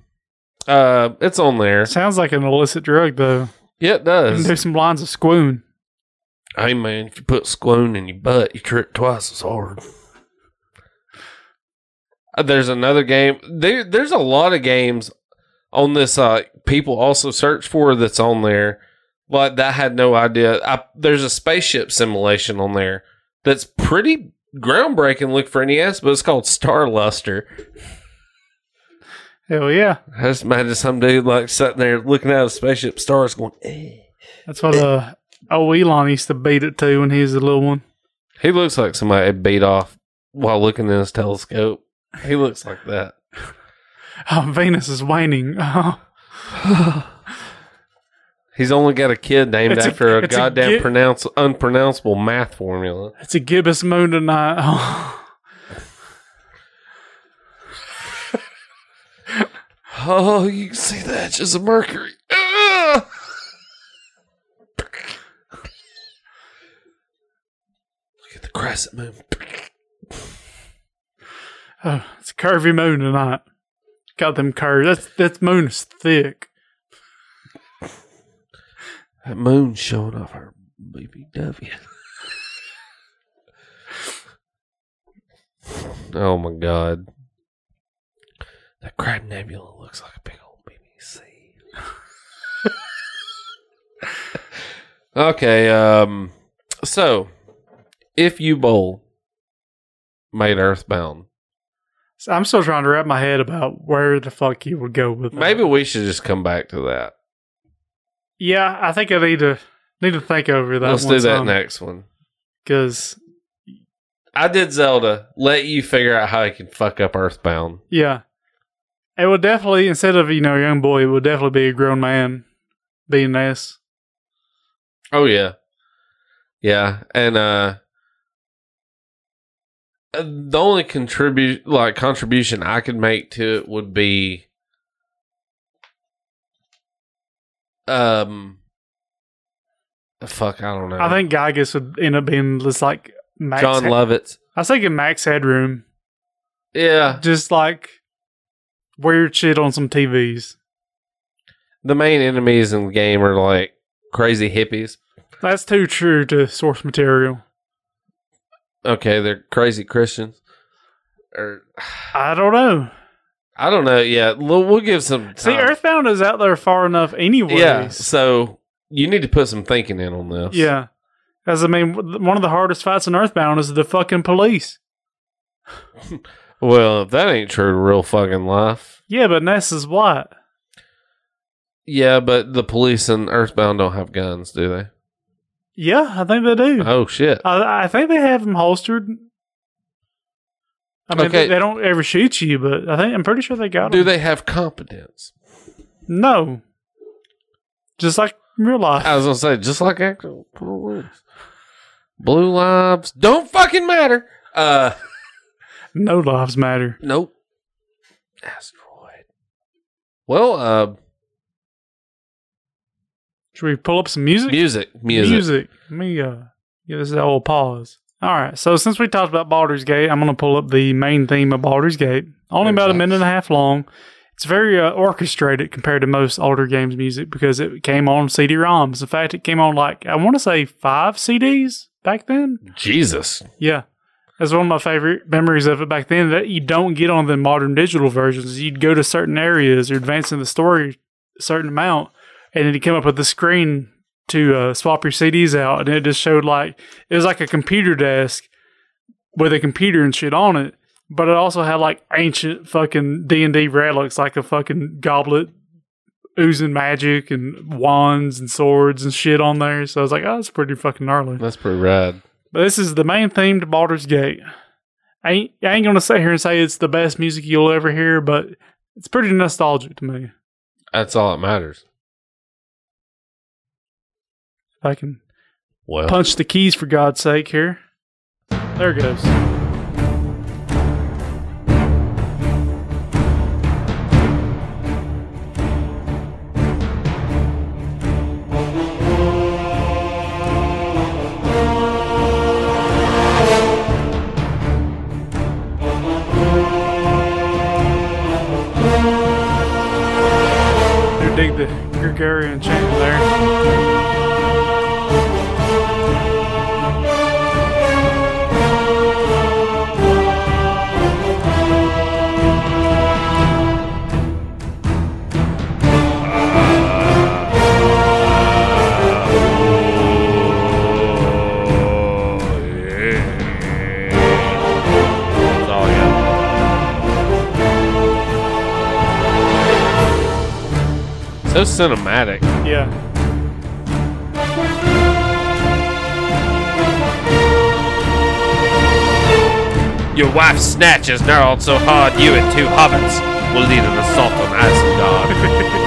Uh, it's on there. Sounds like an illicit drug, though. Yeah, it does. There's some lines of squoon. Hey man, if you put squoon in your butt, you trip twice as hard. Uh, There's another game. There, there's a lot of games on this. Uh, people also search for that's on there. Like that had no idea. I, there's a spaceship simulation on there that's pretty groundbreaking. Look for NES, but it's called Star Luster. Hell yeah. I just imagine some dude like sitting there looking at a spaceship stars, going, eh. That's what uh, old Elon used to beat it to when he was a little one. He looks like somebody beat off while looking in his telescope. He looks like that. Oh, Venus is waning. Oh, He's only got a kid named It's after a, a goddamn gi- pronounce unpronounceable math formula. it's a gibbous moon tonight. Oh, Oh, you can see the edges of Mercury. Ah! Look at the crescent moon. oh, it's a curvy moon tonight. Got them curves. That's that moon is thick. That moon's showing off her BBW. oh my god. That crab nebula looks like a big old BBC. okay, um so if Uwe Boll made earthbound, So I'm still trying to wrap my head about where the fuck he would go with that. Maybe we should just come back to that. Yeah, I think I need to need to think over that. Let's do that next one. Because I did Zelda. Let you figure out how I can fuck up Earthbound. yeah, it would definitely instead of you know young boy, it would definitely be a grown man being this. Oh yeah, yeah, and uh, the only contribute like contribution I could make to it would be, um, fuck, I don't know. I think Giygas would end up being just like Max. John He- Lovitz. I was thinking Max Headroom, Yeah, just like weird shit on some TVs. the main enemies in the game are like crazy hippies. That's too true to source material. Okay, they're crazy Christians. Or I don't know. I don't know. Yeah, we'll, we'll give some. Time. See, Earthbound is out there far enough, anyway. Yeah, so you need to put some thinking in on this. Yeah. As I mean, one of the hardest fights in Earthbound is the fucking police. Well, if that ain't true to real fucking life. Yeah, but Ness is what. Yeah, but the police in Earthbound don't have guns, do they? Yeah, I think they do. Oh shit. I, I think they have them holstered. I mean, Okay. they, they don't ever shoot you, but I think I'm pretty sure they got Do them. they have competence? No, just like real life. I was gonna say just like actual. Blue lives don't fucking matter. Uh, no lives matter. nope. Asteroid. Well, uh, Should we pull up some music? music, music. Music. Let me uh, give this a little pause. All right. So since we talked about Baldur's Gate, I'm going to pull up the main theme of Baldur's Gate. Only Very about a minute and a half long. It's very uh, orchestrated compared to most older games music because it came on CD-ROMs. In fact, it came on like I want to say five CDs back then. Jesus. Yeah. That's one of my favorite memories of it back then that you don't get on the modern digital versions. You'd go to certain areas or advance in the story a certain amount, and then you come up with the screen to uh, swap your CDs out, and it just showed like it was like a computer desk with a computer and shit on it, but it also had like ancient fucking D and D relics, like a fucking goblet oozing magic and wands and swords and shit on there. So I was like, oh, that's pretty fucking gnarly. That's pretty rad. But this is the main theme to Baldur's Gate. I ain't, I ain't gonna sit here and say it's the best music you'll ever hear, but it's pretty nostalgic to me. That's all that matters. If I can Well, punch the keys for God's sake here. There it goes. Dig the Gregorian chant there. So cinematic. Yeah. Your wife's snatches gnarled so hard you and two hobbits will lead an assault on Isengard.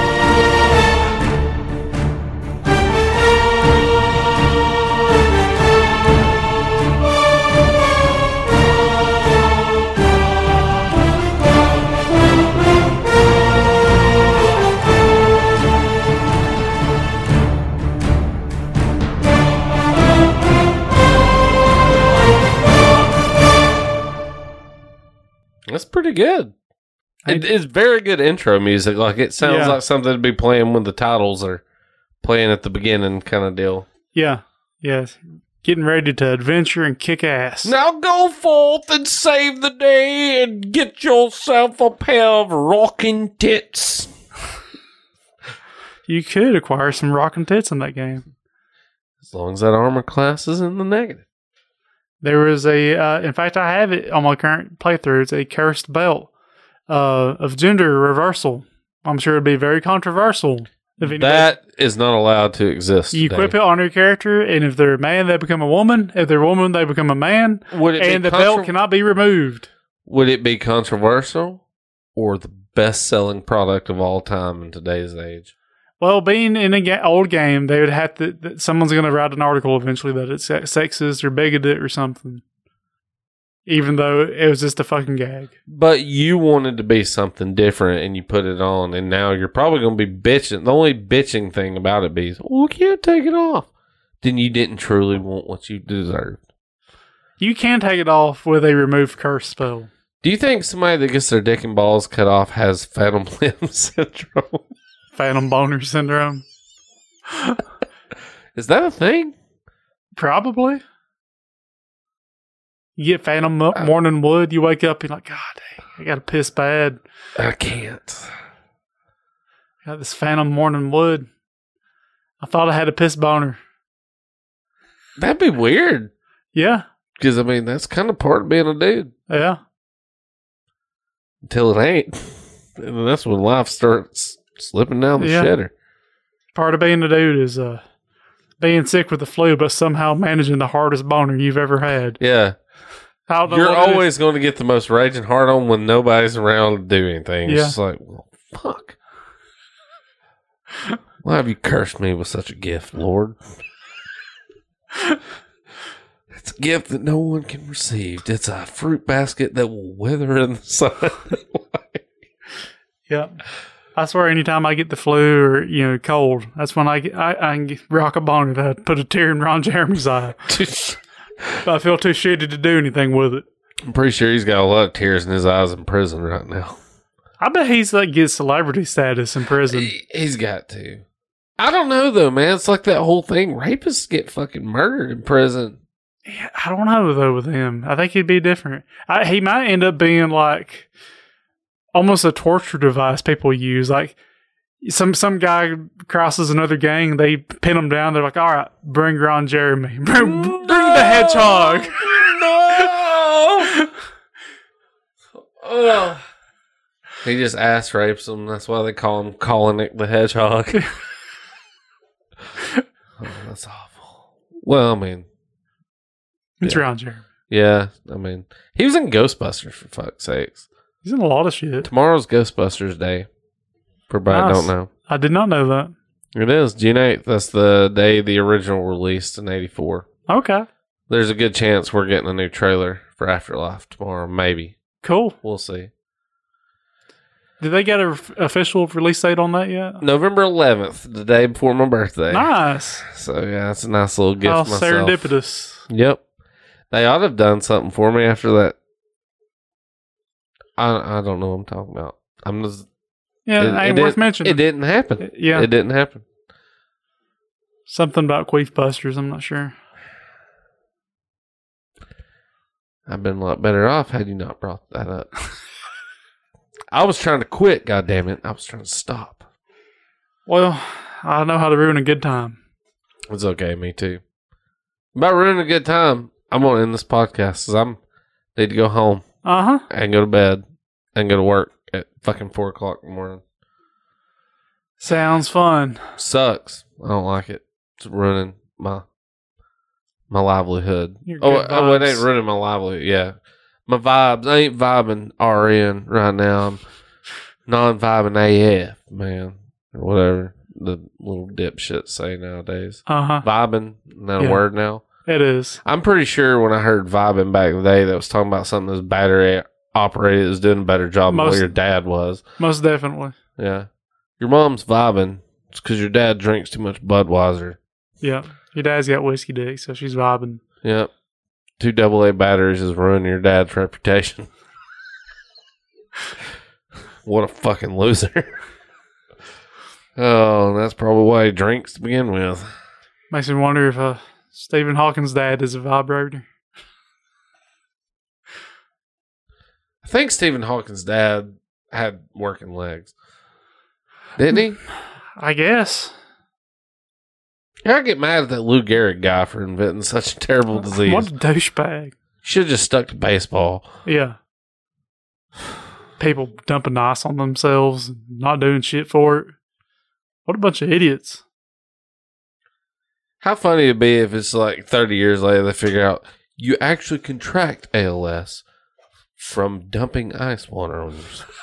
good. It is very good intro music. Like it sounds Yeah. like something to be playing when the titles are playing at the beginning, kind of deal. Yeah. Yes. Getting ready to adventure and kick ass. Now go forth and save the day and get yourself a pair of rocking tits. You could acquire some rockin' tits in that game. As long as that armor class is in the negative. There was a, uh, in fact, I have it on my current playthrough. It's a cursed belt uh, of gender reversal. I'm sure it'd be very controversial. If anybody- That is not allowed to exist. you today. equip it on your character, and if they're a man, they become a woman. If they're a woman, they become a man, Would it and the belt cannot be removed. Would it be controversial or the best selling product of all time in today's age? Well, being in a ga- old game, they would have to. That someone's going to write an article eventually that it's sexist or bigoted or something. Even though it was just a fucking gag. But you wanted to be something different and you put it on, and now you're probably going to be bitching. The only bitching thing about it be, oh, well, we can't take it off. Then you didn't truly want what you deserved. You can take it off with a remove curse spell. Do you think somebody that gets their dick and balls cut off has phantom limb syndrome? Phantom boner syndrome. Is that a thing? Probably. You get phantom mo- Uh, morning wood. You wake up, you're like, God, dang, I got to piss bad. I can't. Got this phantom morning wood. I thought I had a piss boner. That'd be weird. Yeah, Because, I mean, that's kind of part of being a dude. yeah. Until it ain't. And that's when life starts slipping down the Yeah. shitter. Part of being a dude is uh, being sick with the flu, but somehow managing the hardest boner you've ever had. Yeah. You're always going to get the most raging hard on when nobody's around to do anything. It's Yeah. just like, well, fuck. Why have you cursed me with such a gift, Lord? it's a gift that no one can receive. It's a fruit basket that will wither in the sun. Yeah. I swear, anytime I get the flu or you know cold, that's when I get, I, I can get, rock a boner to put a tear in Ron Jeremy's eye. But I feel too shitty to do anything with it. I'm pretty sure he's got a lot of tears in his eyes in prison right now. I bet he's like gets celebrity status in prison. He, he's got to. I don't know though, man. It's like that whole thing. Rapists get fucking murdered in prison. Yeah, I don't know though with him. I think he'd be different. I, he might end up being like almost a torture device people use. Like some some guy crosses another gang, they pin him down. They're like, "All right, bring Ron Jeremy, bring, bring the hedgehog." No. oh. He just ass rapes them. That's why they call him Colinick the Hedgehog. oh, that's awful. Well, I mean, It's Yeah. Ron Jeremy. yeah, I mean, he was in Ghostbusters for fuck's sakes. He's in a lot of shit. Tomorrow's Ghostbusters Day. For everybody Nice. don't know. I did not know that. It is June 8th. That's the day the original released in 84. Okay, There's a good chance we're getting a new trailer for Afterlife tomorrow. Maybe. cool. We'll see. Did they get an official release date on that yet? November 11th, the day before my birthday. Nice. So, yeah, it's a nice little gift How myself. serendipitous. Yep. They ought to have done something for me after that. I, I don't know what I'm talking about. I'm just, Yeah, It- it, it ain't did- worth mentioning. it didn't happen. Uh, yeah, It didn't happen. something about Queef Busters. I'm not sure. I've been a lot better off had you not brought that up. I was trying to quit, God damn it! I was trying to stop. Well, I know how to ruin a good time. It's okay, me too. About ruining a good time, I'm gonna end this podcast because I'm need to go home Uh huh. and go to bed and go to work at fucking four o'clock in the morning. Sounds fun. Sucks. I don't like it. It's ruining my my livelihood. Oh, oh, it ain't ruining my livelihood. Yeah, my vibes. I ain't vibing RN right now. I'm non vibing AF, man, or whatever the little dipshits say nowadays. Uh huh. Vibing, that Yeah. a word now? It is. I'm pretty sure when I heard vibing back in the day, that was talking about something that's battery operated, that's doing a better job than Most- what your dad was. Most definitely. Yeah, your mom's vibing. It's because your dad drinks too much Budweiser. Yeah. Your dad's got whiskey dick, so she's vibing. Yep. Two double A batteries is ruining your dad's reputation. what a fucking loser. oh, that's probably why he drinks to begin with. Makes me wonder if uh, Stephen Hawking's dad is a vibrator. I think Stephen Hawking's dad had working legs. Didn't he? I guess. I get mad at that Lou Gehrig guy for inventing such a terrible disease. What a douchebag. Should have just stuck to baseball. Yeah. People dumping ice on themselves, and not doing shit for it. What a bunch of idiots. How funny it'd be if it's like 30 years later they figure out you actually contract ALS from dumping ice water on yourself.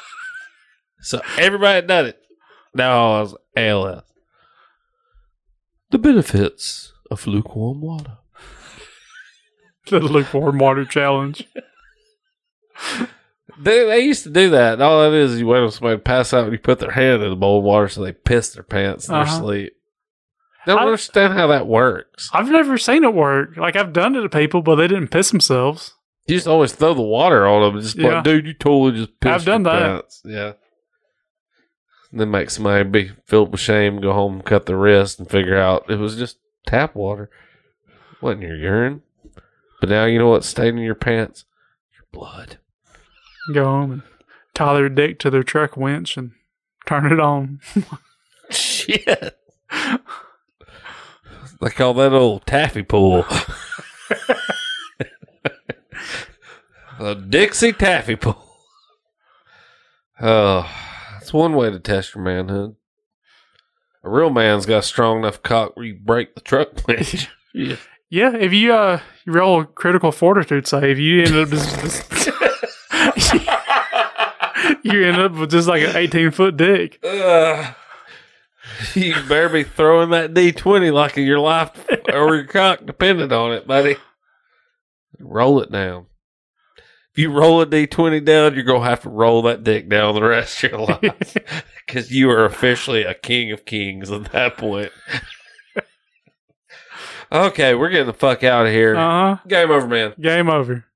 so everybody done it. Now it was ALS. The benefits of lukewarm water. The lukewarm water challenge. They, they used to do that. All that is, you wait on somebody to pass out and you put their hand in the bowl of water so they piss their pants in their Uh-huh. sleep. Don't I- understand how that works. I've never seen it work. Like I've done it to people, but they didn't piss themselves. You just always throw the water on them. Just Yeah. like, dude, you totally just pissed I've done that. pants. Yeah. And then make somebody be filled with shame, go home, cut the wrist, and figure out it was just tap water. wasn't your urine. But now you know what stayed in your pants? Your blood. Go home and tie their dick to their truck winch and turn it on. Shit. They call that old taffy pool. a Dixie taffy pool. Oh, that's one way to test your manhood. A real man's got a strong enough cock where you break the truck winch. yeah. Yeah, if you uh you roll a critical fortitude save, you end up just, just you end up with just like an eighteen foot dick. Ugh. you better be throwing that D20 like your life or your cock depended on it, buddy. Roll it down. If you roll a D20 down, you're to have to roll that dick down the rest of your life because you are officially a king of kings at that point. okay, we're getting the fuck out of here. Uh huh. Game over, man. Game over.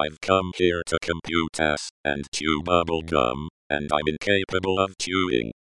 I've come here to compute ass and chew bubble gum, and I'm incapable of chewing.